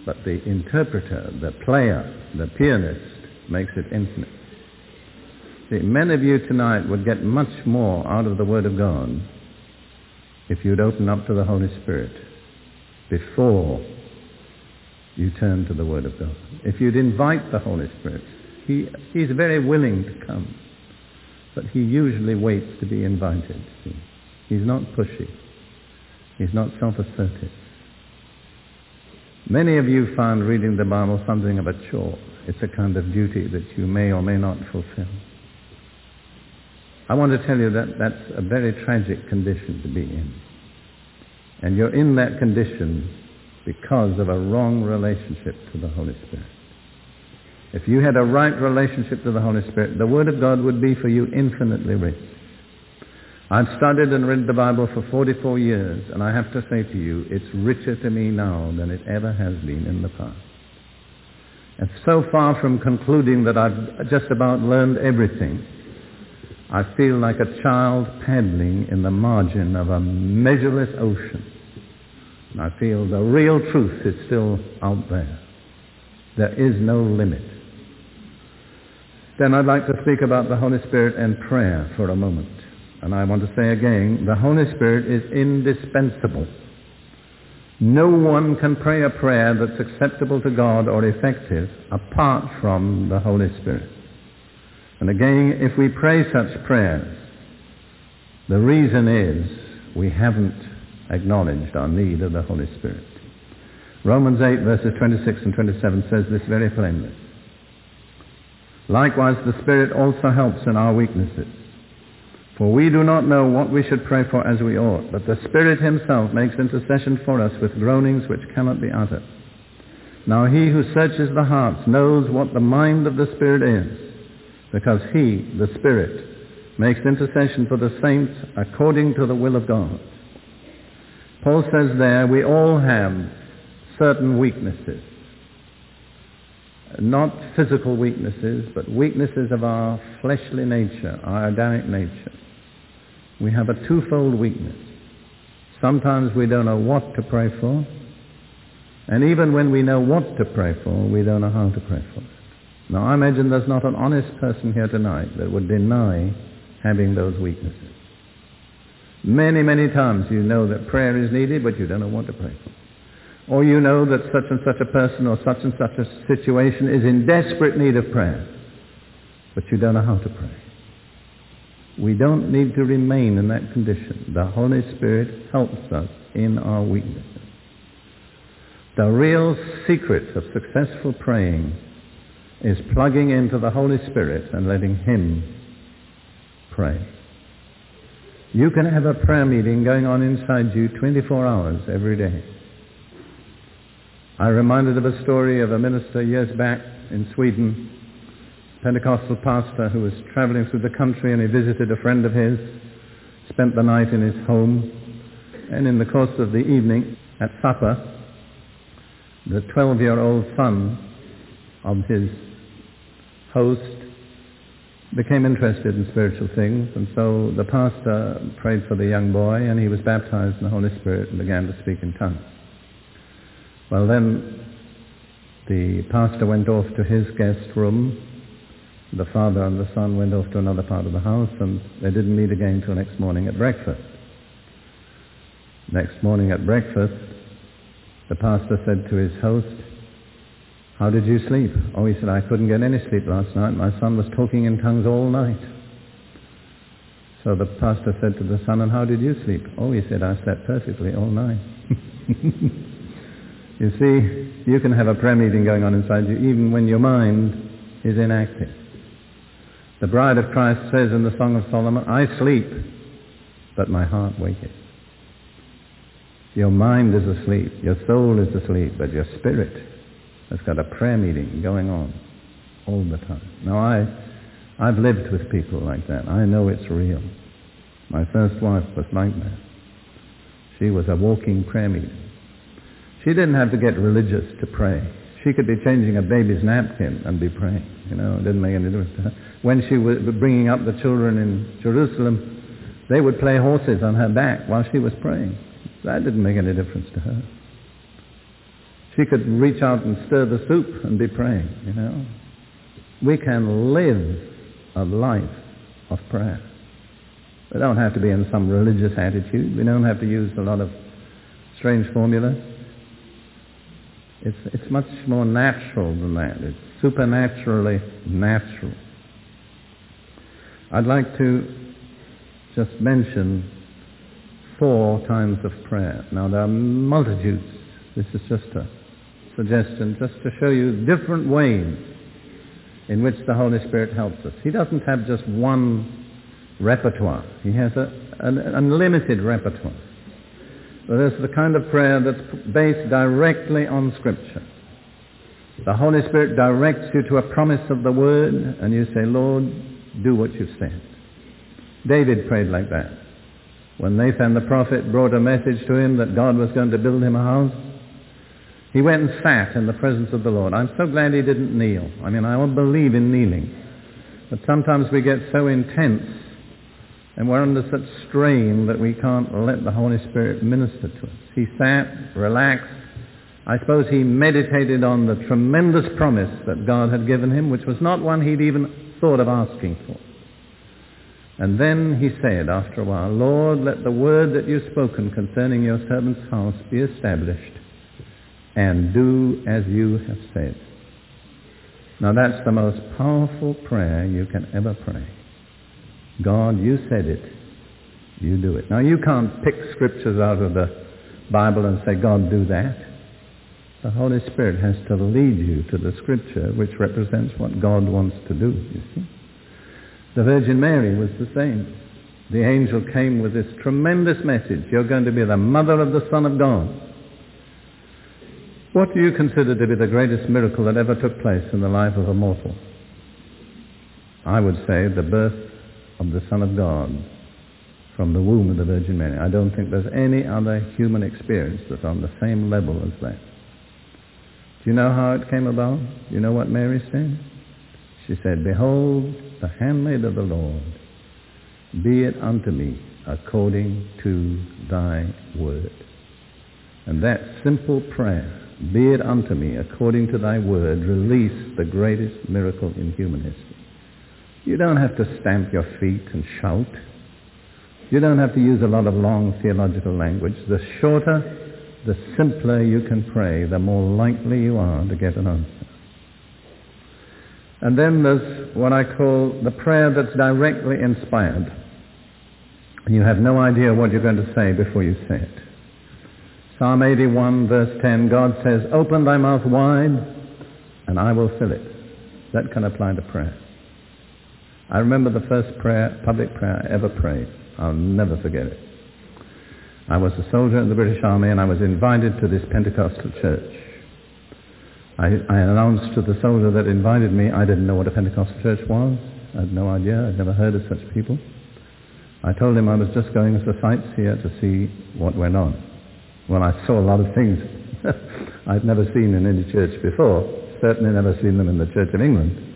But the interpreter, the player, the pianist makes it infinite. See, many of you tonight would get much more out of the Word of God if you'd open up to the Holy Spirit before you turn to the Word of God. If you'd invite the Holy Spirit, he, He's very willing to come, but He usually waits to be invited. See? He's not pushy. He's not self-assertive. Many of you find reading the Bible something of a chore. It's a kind of duty that you may or may not fulfill. I want to tell you that that's a very tragic condition to be in. And you're in that condition because of a wrong relationship to the Holy Spirit. If you had a right relationship to the Holy Spirit, the Word of God would be for you infinitely rich. I've studied and read the Bible for 44 years, and I have to say to you, it's richer to me now than it ever has been in the past. And so far from concluding that I've just about learned everything, I feel like a child paddling in the margin of a measureless ocean I feel the real truth is still out there. There is no limit. Then I'd like to speak about the Holy Spirit and prayer for a moment. And I want to say again, the Holy Spirit is indispensable. No one can pray a prayer that's acceptable to God or effective apart from the Holy Spirit. And again, if we pray such prayers, the reason is we haven't acknowledged our need of the Holy Spirit. Romans 8 verses 26 and 27 says this very plainly. Likewise, the Spirit also helps in our weaknesses. For we do not know what we should pray for as we ought, but the Spirit himself makes intercession for us with groanings which cannot be uttered. Now he who searches the hearts knows what the mind of the Spirit is, because he, the Spirit, makes intercession for the saints according to the will of God. Paul says there, we all have certain weaknesses. Not physical weaknesses, but weaknesses of our fleshly nature, our Adamic nature. We have a twofold weakness. Sometimes we don't know what to pray for, and even when we know what to pray for, we don't know how to pray for it. Now I imagine there's not an honest person here tonight that would deny having those weaknesses. Many, many times you know that prayer is needed, but you don't know what to pray for. Or you know that such and such a person or such and such a situation is in desperate need of prayer, but you don't know how to pray. We don't need to remain in that condition. The Holy Spirit helps us in our weaknesses. The real secret of successful praying is plugging into the Holy Spirit and letting Him pray. You can have a prayer meeting going on inside you 24 hours every day. I reminded of a story of a minister years back in Sweden, Pentecostal pastor who was traveling through the country and he visited a friend of his, spent the night in his home, and in the course of the evening at supper, the 12-year-old son of his host became interested in spiritual things, and so the pastor prayed for the young boy, and he was baptized in the Holy Spirit and began to speak in tongues. Well, then the pastor went off to his guest room. The father and the son went off to another part of the house, and they didn't meet again till next morning at breakfast. Next morning at breakfast, the pastor said to his host, how did you sleep? Oh, he said, I couldn't get any sleep last night. My son was talking in tongues all night. So the pastor said to the son, and how did you sleep? Oh, he said, I slept perfectly all night. you see, you can have a prayer meeting going on inside you even when your mind is inactive. The bride of Christ says in the Song of Solomon, I sleep, but my heart waketh. Your mind is asleep, your soul is asleep, but your spirit that's got a prayer meeting going on all the time. Now I, I've lived with people like that. I know it's real. My first wife was like that. She was a walking prayer meeting. She didn't have to get religious to pray. She could be changing a baby's napkin and be praying. You know, it didn't make any difference to her. When she was bringing up the children in Jerusalem, they would play horses on her back while she was praying. That didn't make any difference to her. She could reach out and stir the soup and be praying, you know. We can live a life of prayer. We don't have to be in some religious attitude. We don't have to use a lot of strange formula. It's, it's much more natural than that. It's supernaturally natural. I'd like to just mention four kinds of prayer. Now there are multitudes. This is just a suggestion just to show you different ways in which the Holy Spirit helps us. He doesn't have just one repertoire. He has a, an unlimited repertoire. But there's the kind of prayer that's based directly on Scripture. The Holy Spirit directs you to a promise of the Word, and you say, Lord, do what you've said. David prayed like that. When Nathan the prophet brought a message to him that God was going to build him a house, he went and sat in the presence of the Lord. I'm so glad he didn't kneel. I mean, I don't believe in kneeling. But sometimes we get so intense and we're under such strain that we can't let the Holy Spirit minister to us. He sat, relaxed. I suppose he meditated on the tremendous promise that God had given him, which was not one he'd even thought of asking for. And then he said after a while, Lord, let the word that you've spoken concerning your servant's house be established and do as you have said. Now that's the most powerful prayer you can ever pray. God, you said it. You do it. Now you can't pick scriptures out of the Bible and say, God, do that. The Holy Spirit has to lead you to the scripture which represents what God wants to do, you see. The Virgin Mary was the same. The angel came with this tremendous message. You're going to be the mother of the Son of God. What do you consider to be the greatest miracle that ever took place in the life of a mortal? I would say the birth of the Son of God from the womb of the Virgin Mary. I don't think there's any other human experience that's on the same level as that. Do you know how it came about? Do you know what Mary said? She said, Behold, the handmaid of the Lord, be it unto me according to thy word. And that simple prayer, be it unto me according to thy word, release the greatest miracle in human history. You don't have to stamp your feet and shout. You don't have to use a lot of long theological language. The shorter, the simpler you can pray, the more likely you are to get an answer. And then there's what I call the prayer that's directly inspired. You have no idea what you're going to say before you say it. Psalm 81 verse 10, God says, open thy mouth wide and I will fill it. That can apply to prayer. I remember the first prayer, public prayer I ever prayed. I'll never forget it. I was a soldier in the British Army and I was invited to this Pentecostal church. I, I, announced to the soldier that invited me, I didn't know what a Pentecostal church was. I had no idea. I'd never heard of such people. I told him I was just going as a sightseer to see what went on. Well, I saw a lot of things I'd never seen in any church before. Certainly never seen them in the Church of England.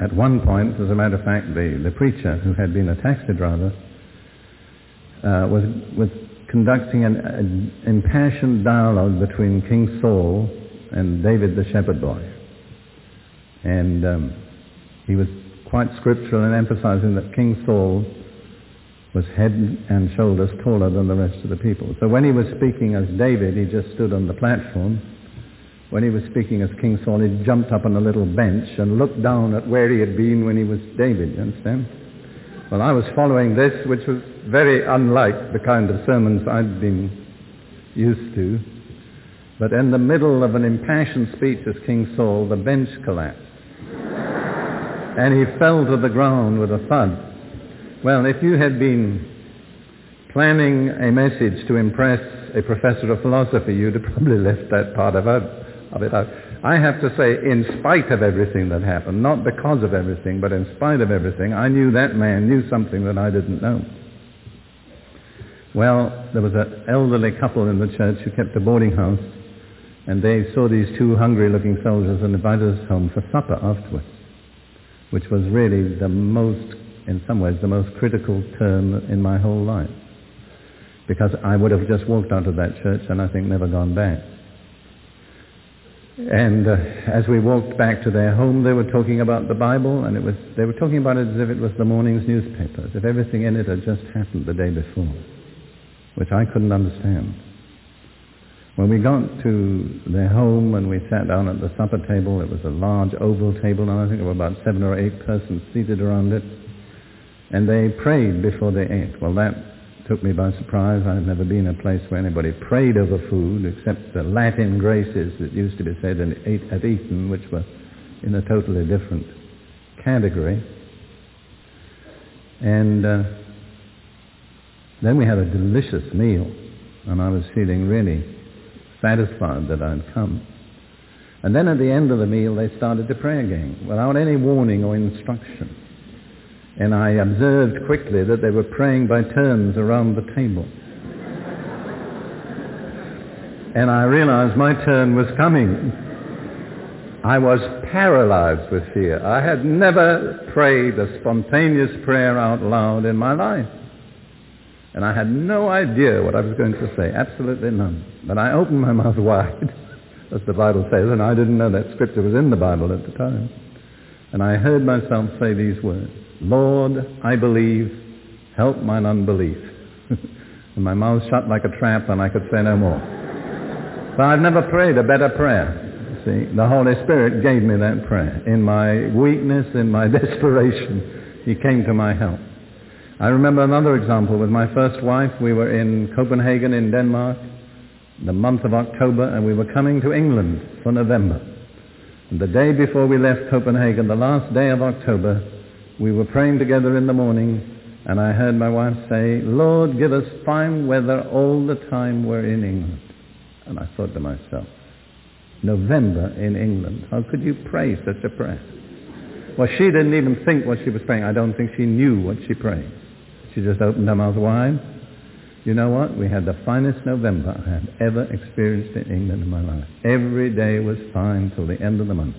At one point, as a matter of fact, the, the preacher, who had been a taxi driver, uh, was, was conducting an, an, impassioned dialogue between King Saul and David the shepherd boy. And um, he was quite scriptural in emphasizing that King Saul was head and shoulders taller than the rest of the people. So when he was speaking as David, he just stood on the platform. When he was speaking as King Saul, he jumped up on a little bench and looked down at where he had been when he was David, you understand? Well, I was following this, which was very unlike the kind of sermons I'd been used to. But in the middle of an impassioned speech as King Saul, the bench collapsed. and he fell to the ground with a thud. Well, if you had been planning a message to impress a professor of philosophy, you'd have probably left that part of, out, of it out. I have to say, in spite of everything that happened, not because of everything, but in spite of everything, I knew that man knew something that I didn't know. Well, there was an elderly couple in the church who kept a boarding house, and they saw these two hungry-looking soldiers and invited us home for supper afterwards, which was really the most in some ways, the most critical term in my whole life. Because I would have just walked out of that church and I think never gone back. And uh, as we walked back to their home, they were talking about the Bible, and it was, they were talking about it as if it was the morning's newspaper, as if everything in it had just happened the day before, which I couldn't understand. When we got to their home and we sat down at the supper table, it was a large oval table, and I think there were about seven or eight persons seated around it. And they prayed before they ate. Well, that took me by surprise. I've never been a place where anybody prayed over food except the Latin graces that used to be said at Eton, which were in a totally different category. And uh, then we had a delicious meal, and I was feeling really satisfied that I'd come. And then at the end of the meal, they started to pray again without any warning or instruction. And I observed quickly that they were praying by turns around the table. and I realized my turn was coming. I was paralyzed with fear. I had never prayed a spontaneous prayer out loud in my life. And I had no idea what I was going to say, absolutely none. But I opened my mouth wide, as the Bible says, and I didn't know that scripture was in the Bible at the time. And I heard myself say these words. Lord, I believe, help mine unbelief. and my mouth shut like a trap and I could say no more. But I've never prayed a better prayer. See, the Holy Spirit gave me that prayer. In my weakness, in my desperation, He came to my help. I remember another example with my first wife. We were in Copenhagen in Denmark, the month of October, and we were coming to England for November. And the day before we left Copenhagen, the last day of October, we were praying together in the morning, and I heard my wife say, Lord, give us fine weather all the time we're in England. And I thought to myself, November in England, how could you pray such a prayer? Well, she didn't even think what she was praying. I don't think she knew what she prayed. She just opened her mouth wide. You know what? We had the finest November I had ever experienced in England in my life. Every day was fine till the end of the month.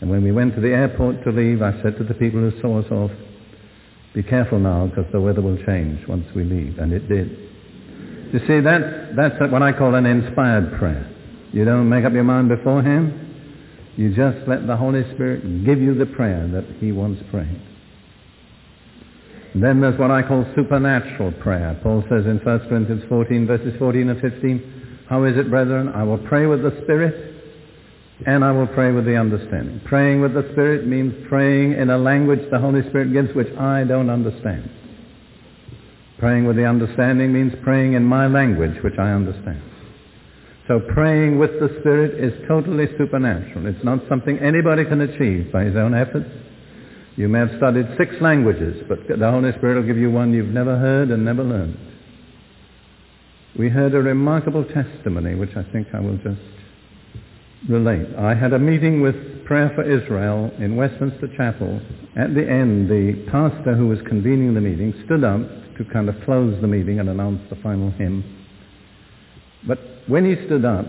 And when we went to the airport to leave, I said to the people who saw us off, be careful now because the weather will change once we leave. And it did. You see, that's, that's what I call an inspired prayer. You don't make up your mind beforehand. You just let the Holy Spirit give you the prayer that He wants prayed. Then there's what I call supernatural prayer. Paul says in 1 Corinthians 14, verses 14 and 15, How is it, brethren? I will pray with the Spirit and I will pray with the understanding. Praying with the Spirit means praying in a language the Holy Spirit gives which I don't understand. Praying with the understanding means praying in my language which I understand. So praying with the Spirit is totally supernatural. It's not something anybody can achieve by his own efforts. You may have studied six languages, but the Holy Spirit will give you one you've never heard and never learned. We heard a remarkable testimony, which I think I will just relate. I had a meeting with Prayer for Israel in Westminster Chapel. At the end, the pastor who was convening the meeting stood up to kind of close the meeting and announce the final hymn. But when he stood up,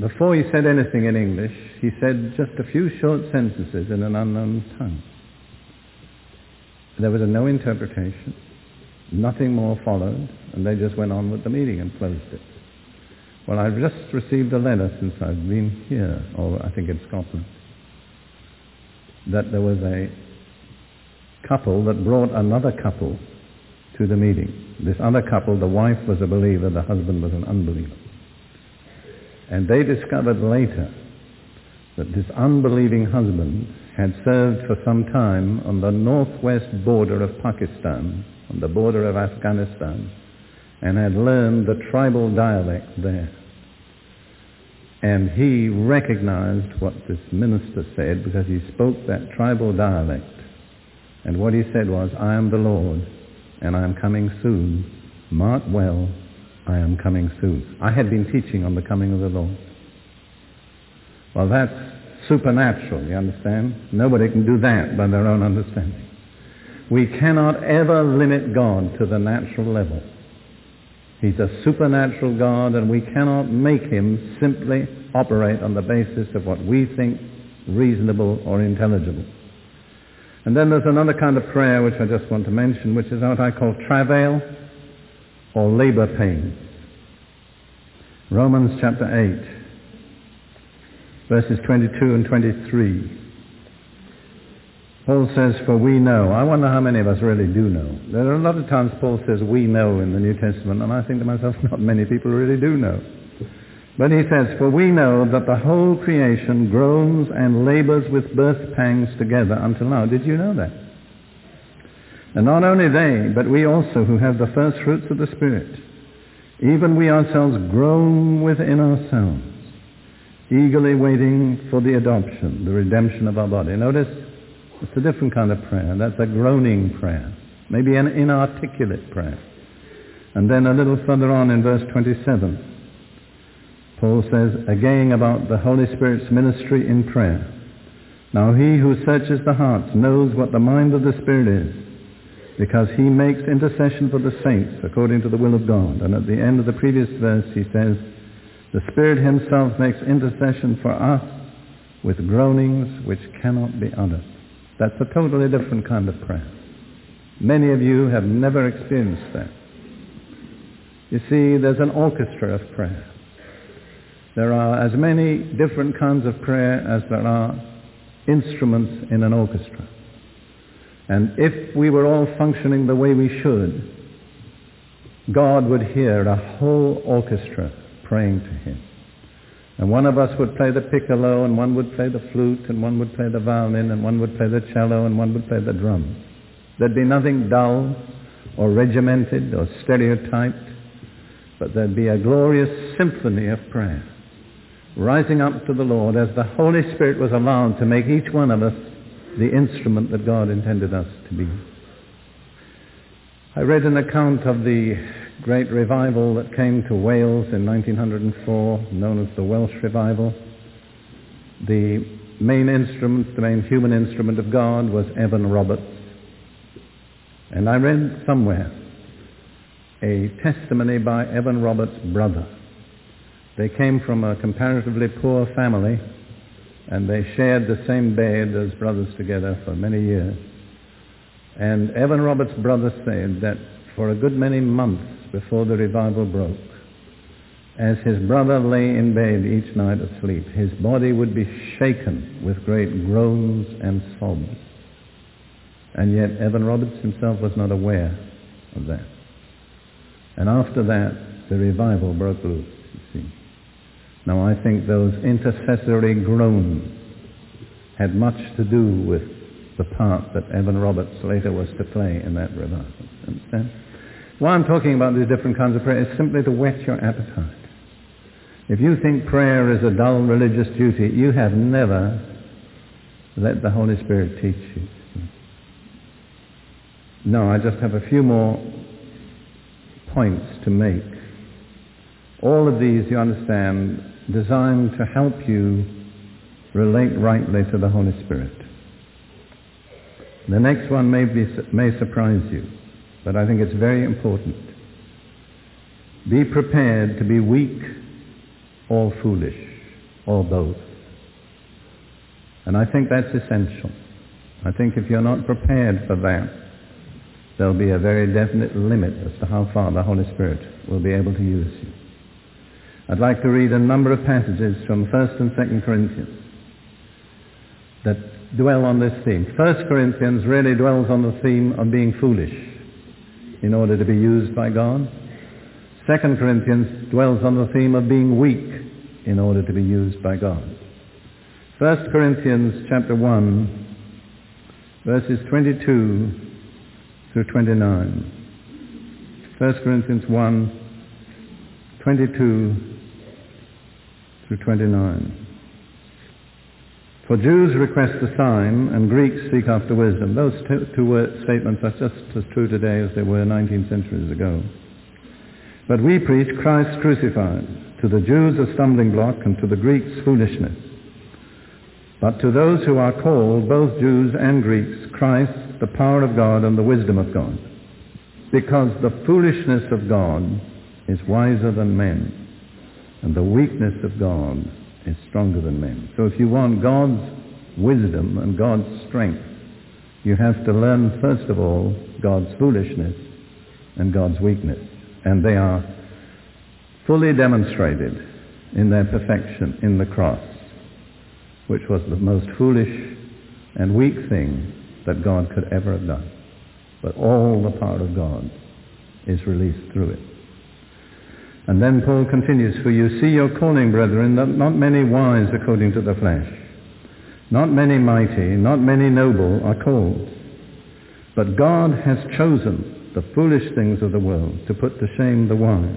before he said anything in English, he said just a few short sentences in an unknown tongue. There was no interpretation. Nothing more followed, and they just went on with the meeting and closed it. Well, I've just received a letter since I've been here, or I think in Scotland, that there was a couple that brought another couple to the meeting. This other couple, the wife was a believer, the husband was an unbeliever. And they discovered later that this unbelieving husband had served for some time on the northwest border of Pakistan, on the border of Afghanistan, and had learned the tribal dialect there. And he recognized what this minister said because he spoke that tribal dialect. And what he said was, I am the Lord, and I am coming soon. Mark well, I am coming soon. I had been teaching on the coming of the Lord. Well, that's supernatural, you understand? Nobody can do that by their own understanding. We cannot ever limit God to the natural level. He's a supernatural God and we cannot make him simply operate on the basis of what we think reasonable or intelligible. And then there's another kind of prayer which I just want to mention, which is what I call travail or labor pain. Romans chapter 8, verses 22 and 23. Paul says, for we know. I wonder how many of us really do know. There are a lot of times Paul says we know in the New Testament, and I think to myself, not many people really do know. But he says, for we know that the whole creation groans and labors with birth pangs together until now. Did you know that? And not only they, but we also who have the first fruits of the Spirit, even we ourselves groan within ourselves, eagerly waiting for the adoption, the redemption of our body. Notice, it's a different kind of prayer. That's a groaning prayer, maybe an inarticulate prayer. And then a little further on in verse 27, Paul says again about the Holy Spirit's ministry in prayer. Now he who searches the hearts knows what the mind of the Spirit is, because he makes intercession for the saints according to the will of God. And at the end of the previous verse he says, the Spirit himself makes intercession for us with groanings which cannot be uttered. That's a totally different kind of prayer. Many of you have never experienced that. You see, there's an orchestra of prayer. There are as many different kinds of prayer as there are instruments in an orchestra. And if we were all functioning the way we should, God would hear a whole orchestra praying to him. And one of us would play the piccolo, and one would play the flute, and one would play the violin, and one would play the cello, and one would play the drum. There'd be nothing dull or regimented or stereotyped, but there'd be a glorious symphony of prayer rising up to the Lord as the Holy Spirit was allowed to make each one of us the instrument that God intended us to be. I read an account of the great revival that came to Wales in 1904, known as the Welsh Revival. The main instrument, the main human instrument of God was Evan Roberts. And I read somewhere a testimony by Evan Roberts' brother. They came from a comparatively poor family and they shared the same bed as brothers together for many years. And Evan Roberts' brother said that for a good many months before the revival broke, as his brother lay in bed each night asleep, his body would be shaken with great groans and sobs. And yet Evan Roberts himself was not aware of that. And after that, the revival broke loose, you see. Now I think those intercessory groans had much to do with the part that Evan Roberts later was to play in that revival. Understand? Why I'm talking about these different kinds of prayer is simply to whet your appetite. If you think prayer is a dull religious duty, you have never let the Holy Spirit teach you. No, I just have a few more points to make. All of these, you understand, designed to help you relate rightly to the Holy Spirit. The next one may, be, may surprise you, but I think it's very important. Be prepared to be weak or foolish, or both. And I think that's essential. I think if you're not prepared for that, there'll be a very definite limit as to how far the Holy Spirit will be able to use you. I'd like to read a number of passages from 1st and 2nd Corinthians that dwell on this theme. 1st Corinthians really dwells on the theme of being foolish in order to be used by God. Second Corinthians dwells on the theme of being weak in order to be used by God. First Corinthians chapter 1, verses 22 through 29. 1 Corinthians 1, 22 through 29. For Jews request a sign and Greeks seek after wisdom. Those two, two statements are just as true today as they were 19 centuries ago. But we preach Christ crucified, to the Jews a stumbling block and to the Greeks foolishness. But to those who are called, both Jews and Greeks, Christ, the power of God and the wisdom of God. Because the foolishness of God is wiser than men, and the weakness of God is stronger than men. So if you want God's wisdom and God's strength, you have to learn first of all God's foolishness and God's weakness. And they are fully demonstrated in their perfection in the cross, which was the most foolish and weak thing that God could ever have done. But all the power of God is released through it. And then Paul continues, For you see your calling, brethren, that not many wise according to the flesh, not many mighty, not many noble are called. But God has chosen the foolish things of the world to put to shame the wise.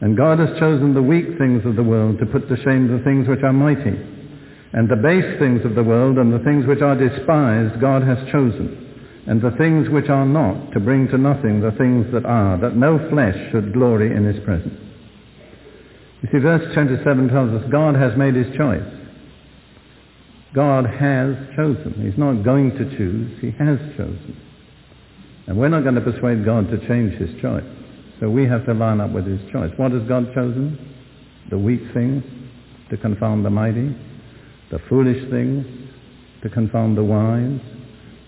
And God has chosen the weak things of the world to put to shame the things which are mighty. And the base things of the world and the things which are despised God has chosen and the things which are not, to bring to nothing the things that are, that no flesh should glory in his presence. You see, verse 27 tells us God has made his choice. God has chosen. He's not going to choose, he has chosen. And we're not going to persuade God to change his choice. So we have to line up with his choice. What has God chosen? The weak things to confound the mighty, the foolish things to confound the wise,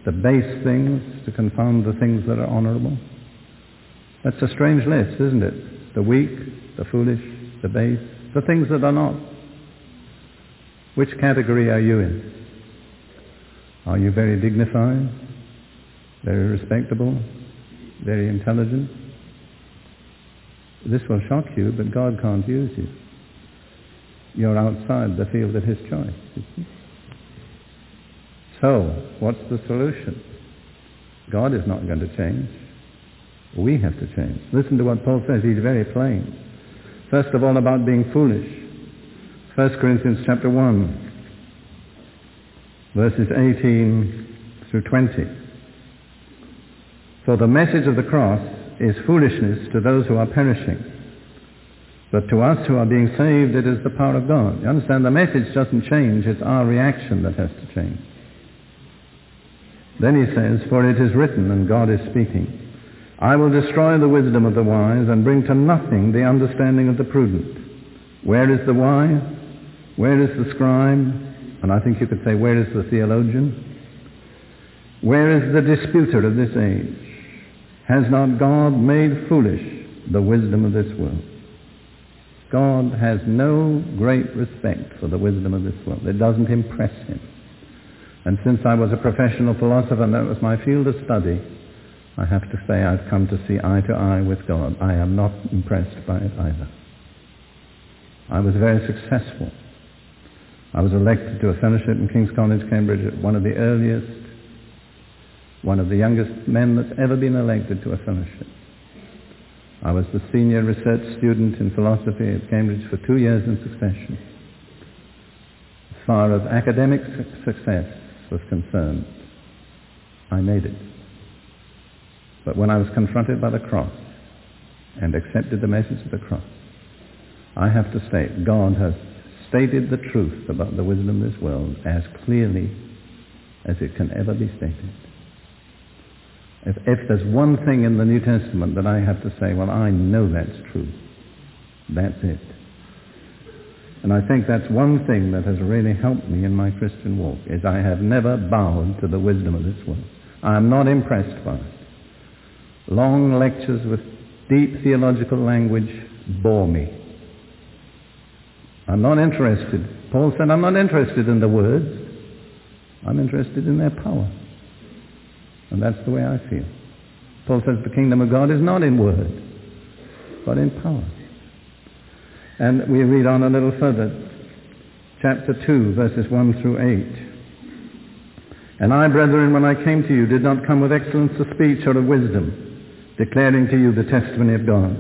the base things to confound the things that are honorable. That's a strange list, isn't it? The weak, the foolish, the base, the things that are not. Which category are you in? Are you very dignified, very respectable, very intelligent? This will shock you, but God can't use you. You're outside the field of his choice. So, what's the solution? God is not going to change. We have to change. Listen to what Paul says. He's very plain. First of all, about being foolish. 1 Corinthians chapter 1, verses 18 through 20. For the message of the cross is foolishness to those who are perishing. But to us who are being saved, it is the power of God. You understand? The message doesn't change. It's our reaction that has to change. Then he says, For it is written, and God is speaking, I will destroy the wisdom of the wise and bring to nothing the understanding of the prudent. Where is the wise? Where is the scribe? And I think you could say, where is the theologian? Where is the disputer of this age? Has not God made foolish the wisdom of this world? God has no great respect for the wisdom of this world. It doesn't impress him. And since I was a professional philosopher and that was my field of study, I have to say I've come to see eye to eye with God. I am not impressed by it either. I was very successful. I was elected to a fellowship in King's College, Cambridge, one of the earliest, one of the youngest men that's ever been elected to a fellowship. I was the senior research student in philosophy at Cambridge for two years in succession. As far as academic success was concerned, I made it. But when I was confronted by the cross and accepted the message of the cross, I have to state God has stated the truth about the wisdom of this world as clearly as it can ever be stated. If, if there's one thing in the New Testament that I have to say, well, I know that's true, that's it. And I think that's one thing that has really helped me in my Christian walk, is I have never bowed to the wisdom of this world. I am not impressed by it. Long lectures with deep theological language bore me. I'm not interested. Paul said, I'm not interested in the words. I'm interested in their power. And that's the way I feel. Paul says the kingdom of God is not in word, but in power. And we read on a little further, chapter 2, verses 1 through 8. And I, brethren, when I came to you, did not come with excellence of speech or of wisdom, declaring to you the testimony of God.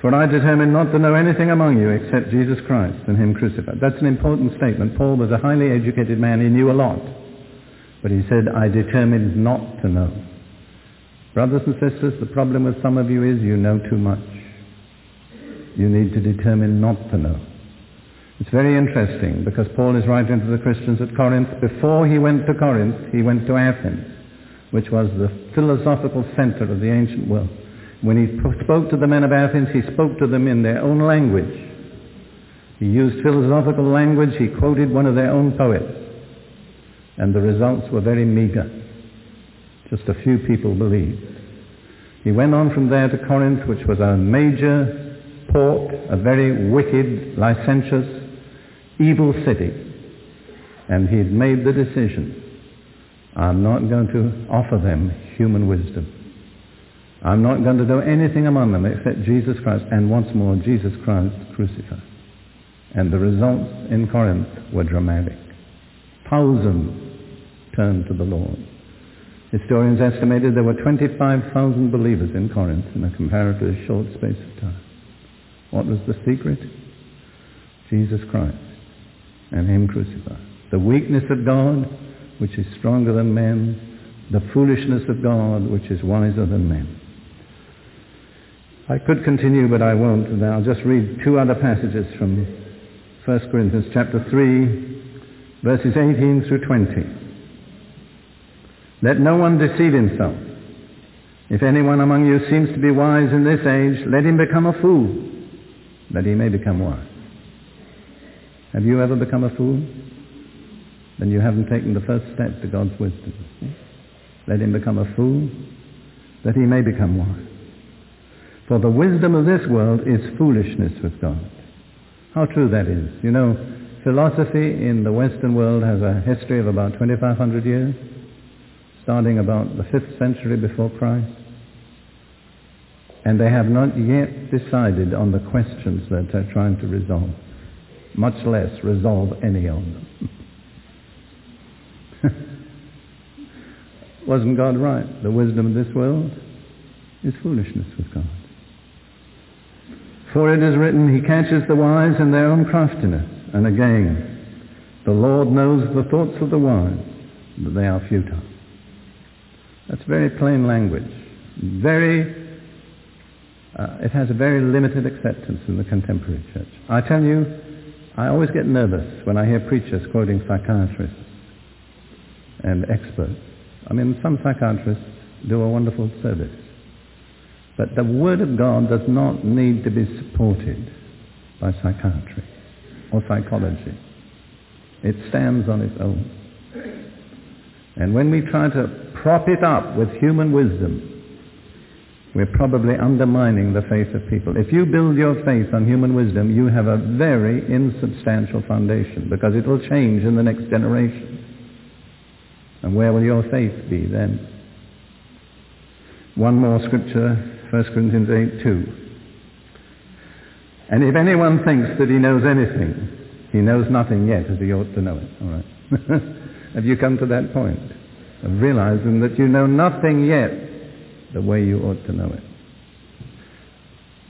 For I determined not to know anything among you except Jesus Christ and him crucified. That's an important statement. Paul was a highly educated man. He knew a lot. But he said, I determined not to know. Brothers and sisters, the problem with some of you is you know too much. You need to determine not to know. It's very interesting because Paul is writing to the Christians at Corinth. Before he went to Corinth, he went to Athens which was the philosophical center of the ancient world. When he spoke to the men of Athens, he spoke to them in their own language. He used philosophical language. He quoted one of their own poets. And the results were very meager. Just a few people believed. He went on from there to Corinth, which was a major port, a very wicked, licentious, evil city. And he had made the decision I'm not going to offer them human wisdom. I'm not going to do anything among them except Jesus Christ and once more Jesus Christ crucified. And the results in Corinth were dramatic. Thousands turned to the Lord. Historians estimated there were 25,000 believers in Corinth in a comparatively short space of time. What was the secret? Jesus Christ and Him crucified. The weakness of God which is stronger than men, the foolishness of God, which is wiser than men. I could continue, but I won't. And I'll just read two other passages from 1 Corinthians chapter 3, verses 18 through 20. Let no one deceive himself. If anyone among you seems to be wise in this age, let him become a fool, that he may become wise. Have you ever become a fool? then you haven't taken the first step to God's wisdom. Let him become a fool, that he may become wise. For the wisdom of this world is foolishness with God. How true that is. You know, philosophy in the Western world has a history of about 2,500 years, starting about the 5th century before Christ. And they have not yet decided on the questions that they're trying to resolve, much less resolve any of them. Wasn't God right? The wisdom of this world is foolishness with God. For it is written, He catches the wise in their own craftiness. And again, the Lord knows the thoughts of the wise, that they are futile. That's very plain language. Very uh, it has a very limited acceptance in the contemporary church. I tell you, I always get nervous when I hear preachers quoting psychiatrists and experts. I mean, some psychiatrists do a wonderful service. But the Word of God does not need to be supported by psychiatry or psychology. It stands on its own. And when we try to prop it up with human wisdom, we're probably undermining the faith of people. If you build your faith on human wisdom, you have a very insubstantial foundation because it will change in the next generation. And where will your faith be then? One more scripture, 1 Corinthians 8, 2. And if anyone thinks that he knows anything, he knows nothing yet as he ought to know it. All right. have you come to that point? Of realizing that you know nothing yet the way you ought to know it.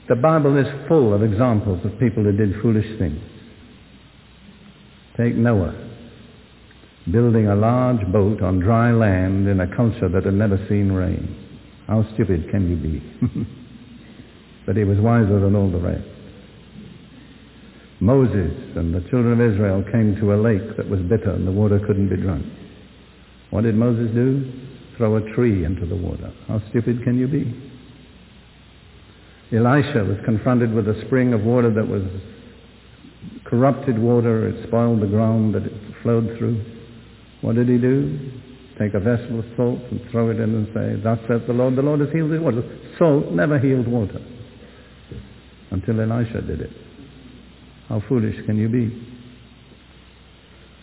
The Bible is full of examples of people who did foolish things. Take Noah, building a large boat on dry land in a culture that had never seen rain. How stupid can you be? but he was wiser than all the rest. Moses and the children of Israel came to a lake that was bitter and the water couldn't be drunk. What did Moses do? Throw a tree into the water. How stupid can you be? Elisha was confronted with a spring of water that was corrupted water. It spoiled the ground that it flowed through. What did he do? Take a vessel of salt and throw it in and say, Thus saith the Lord, the Lord has healed the water. Salt never healed water until Elisha did it. How foolish can you be?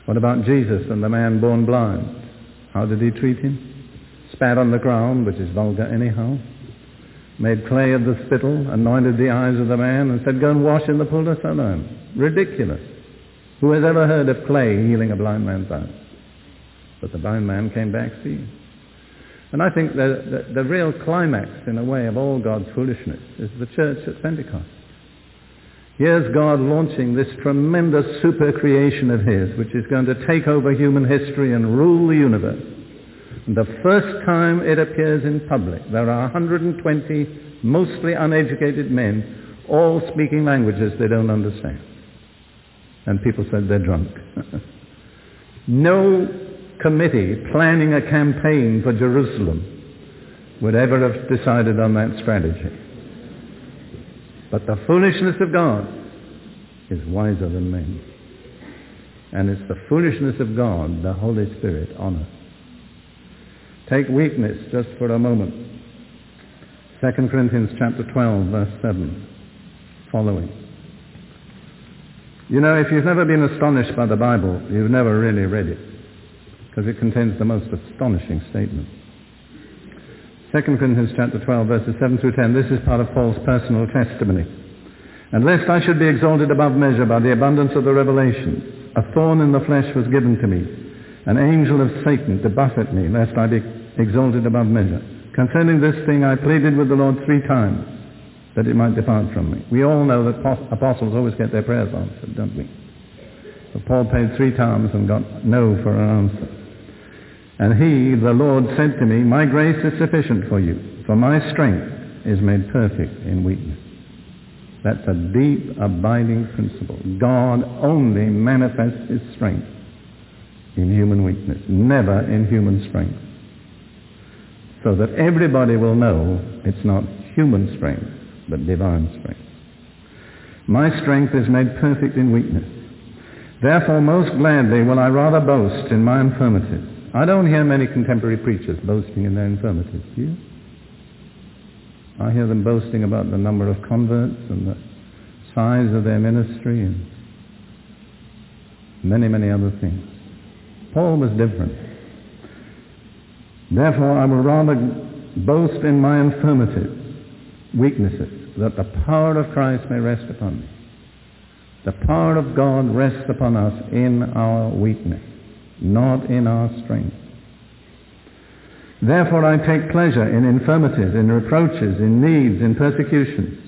What about Jesus and the man born blind? How did he treat him? Spat on the ground, which is vulgar anyhow. Made clay of the spittle, anointed the eyes of the man, and said, Go and wash in the pool of Siloam. Ridiculous. Who has ever heard of clay healing a blind man's eyes? But the blind man came back seeing. And I think the, the, the real climax, in a way, of all God's foolishness is the church at Pentecost. Here's God launching this tremendous super creation of His, which is going to take over human history and rule the universe. The first time it appears in public, there are 120 mostly uneducated men, all speaking languages they don't understand. And people said they're drunk. no committee planning a campaign for Jerusalem would ever have decided on that strategy. But the foolishness of God is wiser than men. And it's the foolishness of God the Holy Spirit honors. Take weakness just for a moment. 2 Corinthians chapter 12, verse 7, following. You know, if you've never been astonished by the Bible, you've never really read it, because it contains the most astonishing statement. 2 Corinthians chapter 12, verses 7 through 10. This is part of Paul's personal testimony. And lest I should be exalted above measure by the abundance of the revelation, a thorn in the flesh was given to me, an angel of Satan to buffet me, lest I be exalted above measure. Concerning this thing I pleaded with the Lord three times, that it might depart from me. We all know that apostles always get their prayers answered, don't we? But Paul prayed three times and got no for an answer. And he, the Lord, said to me, My grace is sufficient for you, for my strength is made perfect in weakness. That's a deep, abiding principle. God only manifests his strength in human weakness, never in human strength. So that everybody will know it's not human strength, but divine strength. My strength is made perfect in weakness. Therefore, most gladly will I rather boast in my infirmities I don't hear many contemporary preachers boasting in their infirmities, do you? I hear them boasting about the number of converts and the size of their ministry and many, many other things. Paul was different. Therefore, I will rather boast in my infirmities, weaknesses, that the power of Christ may rest upon me. The power of God rests upon us in our weakness not in our strength. Therefore I take pleasure in infirmities, in reproaches, in needs, in persecutions,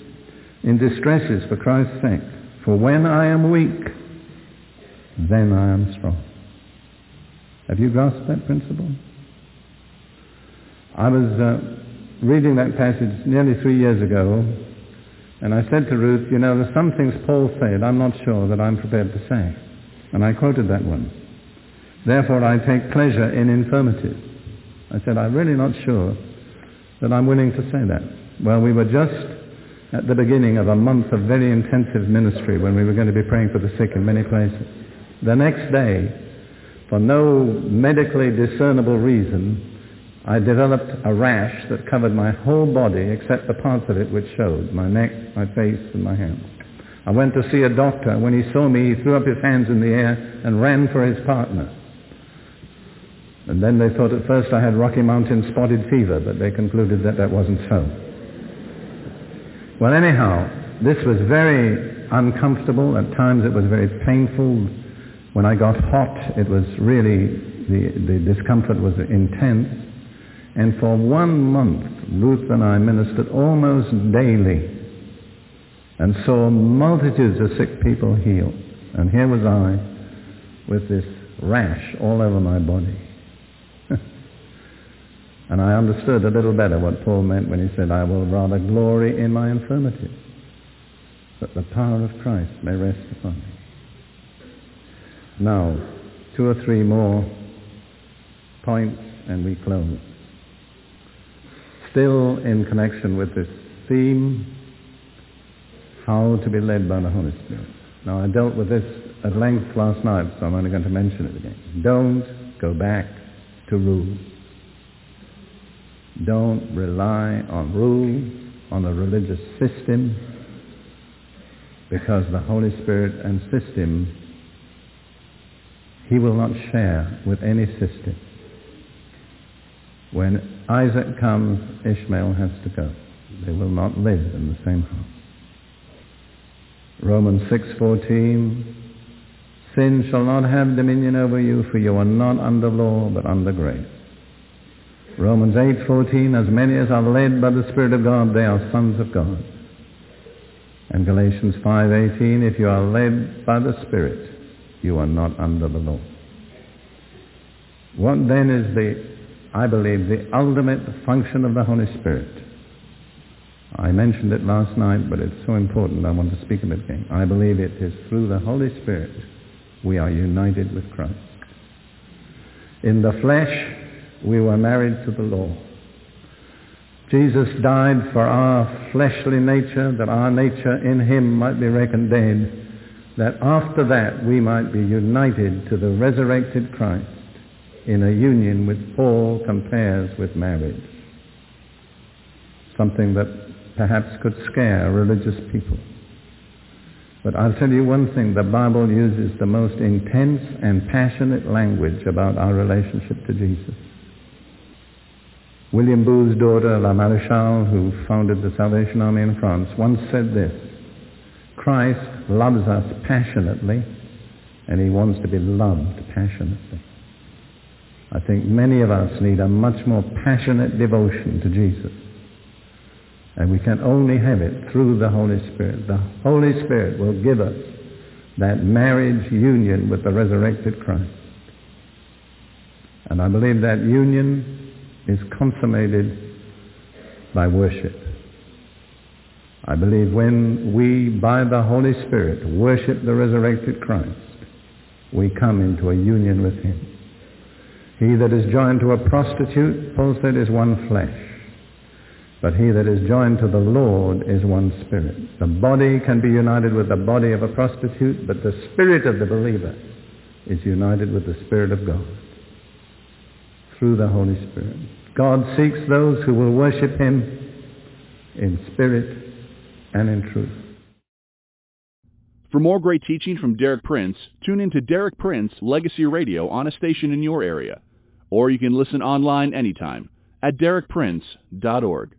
in distresses for Christ's sake. For when I am weak, then I am strong. Have you grasped that principle? I was uh, reading that passage nearly three years ago And I said to Ruth, you know, there's some things Paul said I'm not sure that I'm prepared to say. And I quoted that one. Therefore I take pleasure in infirmities. I said, I'm really not sure that I'm willing to say that. Well, we were just at the beginning of a month of very intensive ministry when we were going to be praying for the sick in many places. The next day, for no medically discernible reason, I developed a rash that covered my whole body except the parts of it which showed, my neck, my face, and my hands. I went to see a doctor. When he saw me, he threw up his hands in the air and ran for his partner. And then they thought at first I had Rocky Mountain spotted fever, but they concluded that that wasn't so. Well, anyhow, this was very uncomfortable. At times it was very painful. When I got hot, it was really, the, the discomfort was intense. And for one month, Ruth and I ministered almost daily and saw multitudes of sick people healed. And here was I with this rash all over my body. and I understood a little better what Paul meant when he said, I will rather glory in my infirmity, that the power of Christ may rest upon me. Now, two or three more points and we close. Still in connection with this theme, how to be led by the Holy Spirit. Now, I dealt with this at length last night, so I'm only going to mention it again. Don't go back to rules. Don't rely on rules, on a religious system, because the Holy Spirit and system, he will not share with any system. When Isaac comes, Ishmael has to go. They will not live in the same house. Romans 6:14 Sin shall not have dominion over you for you are not under law but under grace. Romans 8:14 As many as are led by the spirit of God they are sons of God. And Galatians 5:18 If you are led by the spirit you are not under the law. What then is the I believe the ultimate function of the Holy Spirit? I mentioned it last night, but it's so important I want to speak of it again. I believe it is through the Holy Spirit we are united with Christ. In the flesh, we were married to the law. Jesus died for our fleshly nature, that our nature in him might be reckoned dead, that after that we might be united to the resurrected Christ in a union which Paul compares with marriage. Something that perhaps could scare religious people. But I'll tell you one thing, the Bible uses the most intense and passionate language about our relationship to Jesus. William Booth's daughter, La Maréchale, who founded the Salvation Army in France, once said this, Christ loves us passionately, and he wants to be loved passionately. I think many of us need a much more passionate devotion to Jesus. And we can only have it through the Holy Spirit. The Holy Spirit will give us that marriage union with the resurrected Christ. And I believe that union is consummated by worship. I believe when we, by the Holy Spirit, worship the resurrected Christ, we come into a union with him. He that is joined to a prostitute, Paul said, is one flesh. But he that is joined to the Lord is one spirit. The body can be united with the body of a prostitute, but the spirit of the believer is united with the Spirit of God through the Holy Spirit. God seeks those who will worship him in spirit and in truth. For more great teaching from Derek Prince, tune in to Derek Prince Legacy Radio on a station in your area. Or you can listen online anytime at derekprince.org.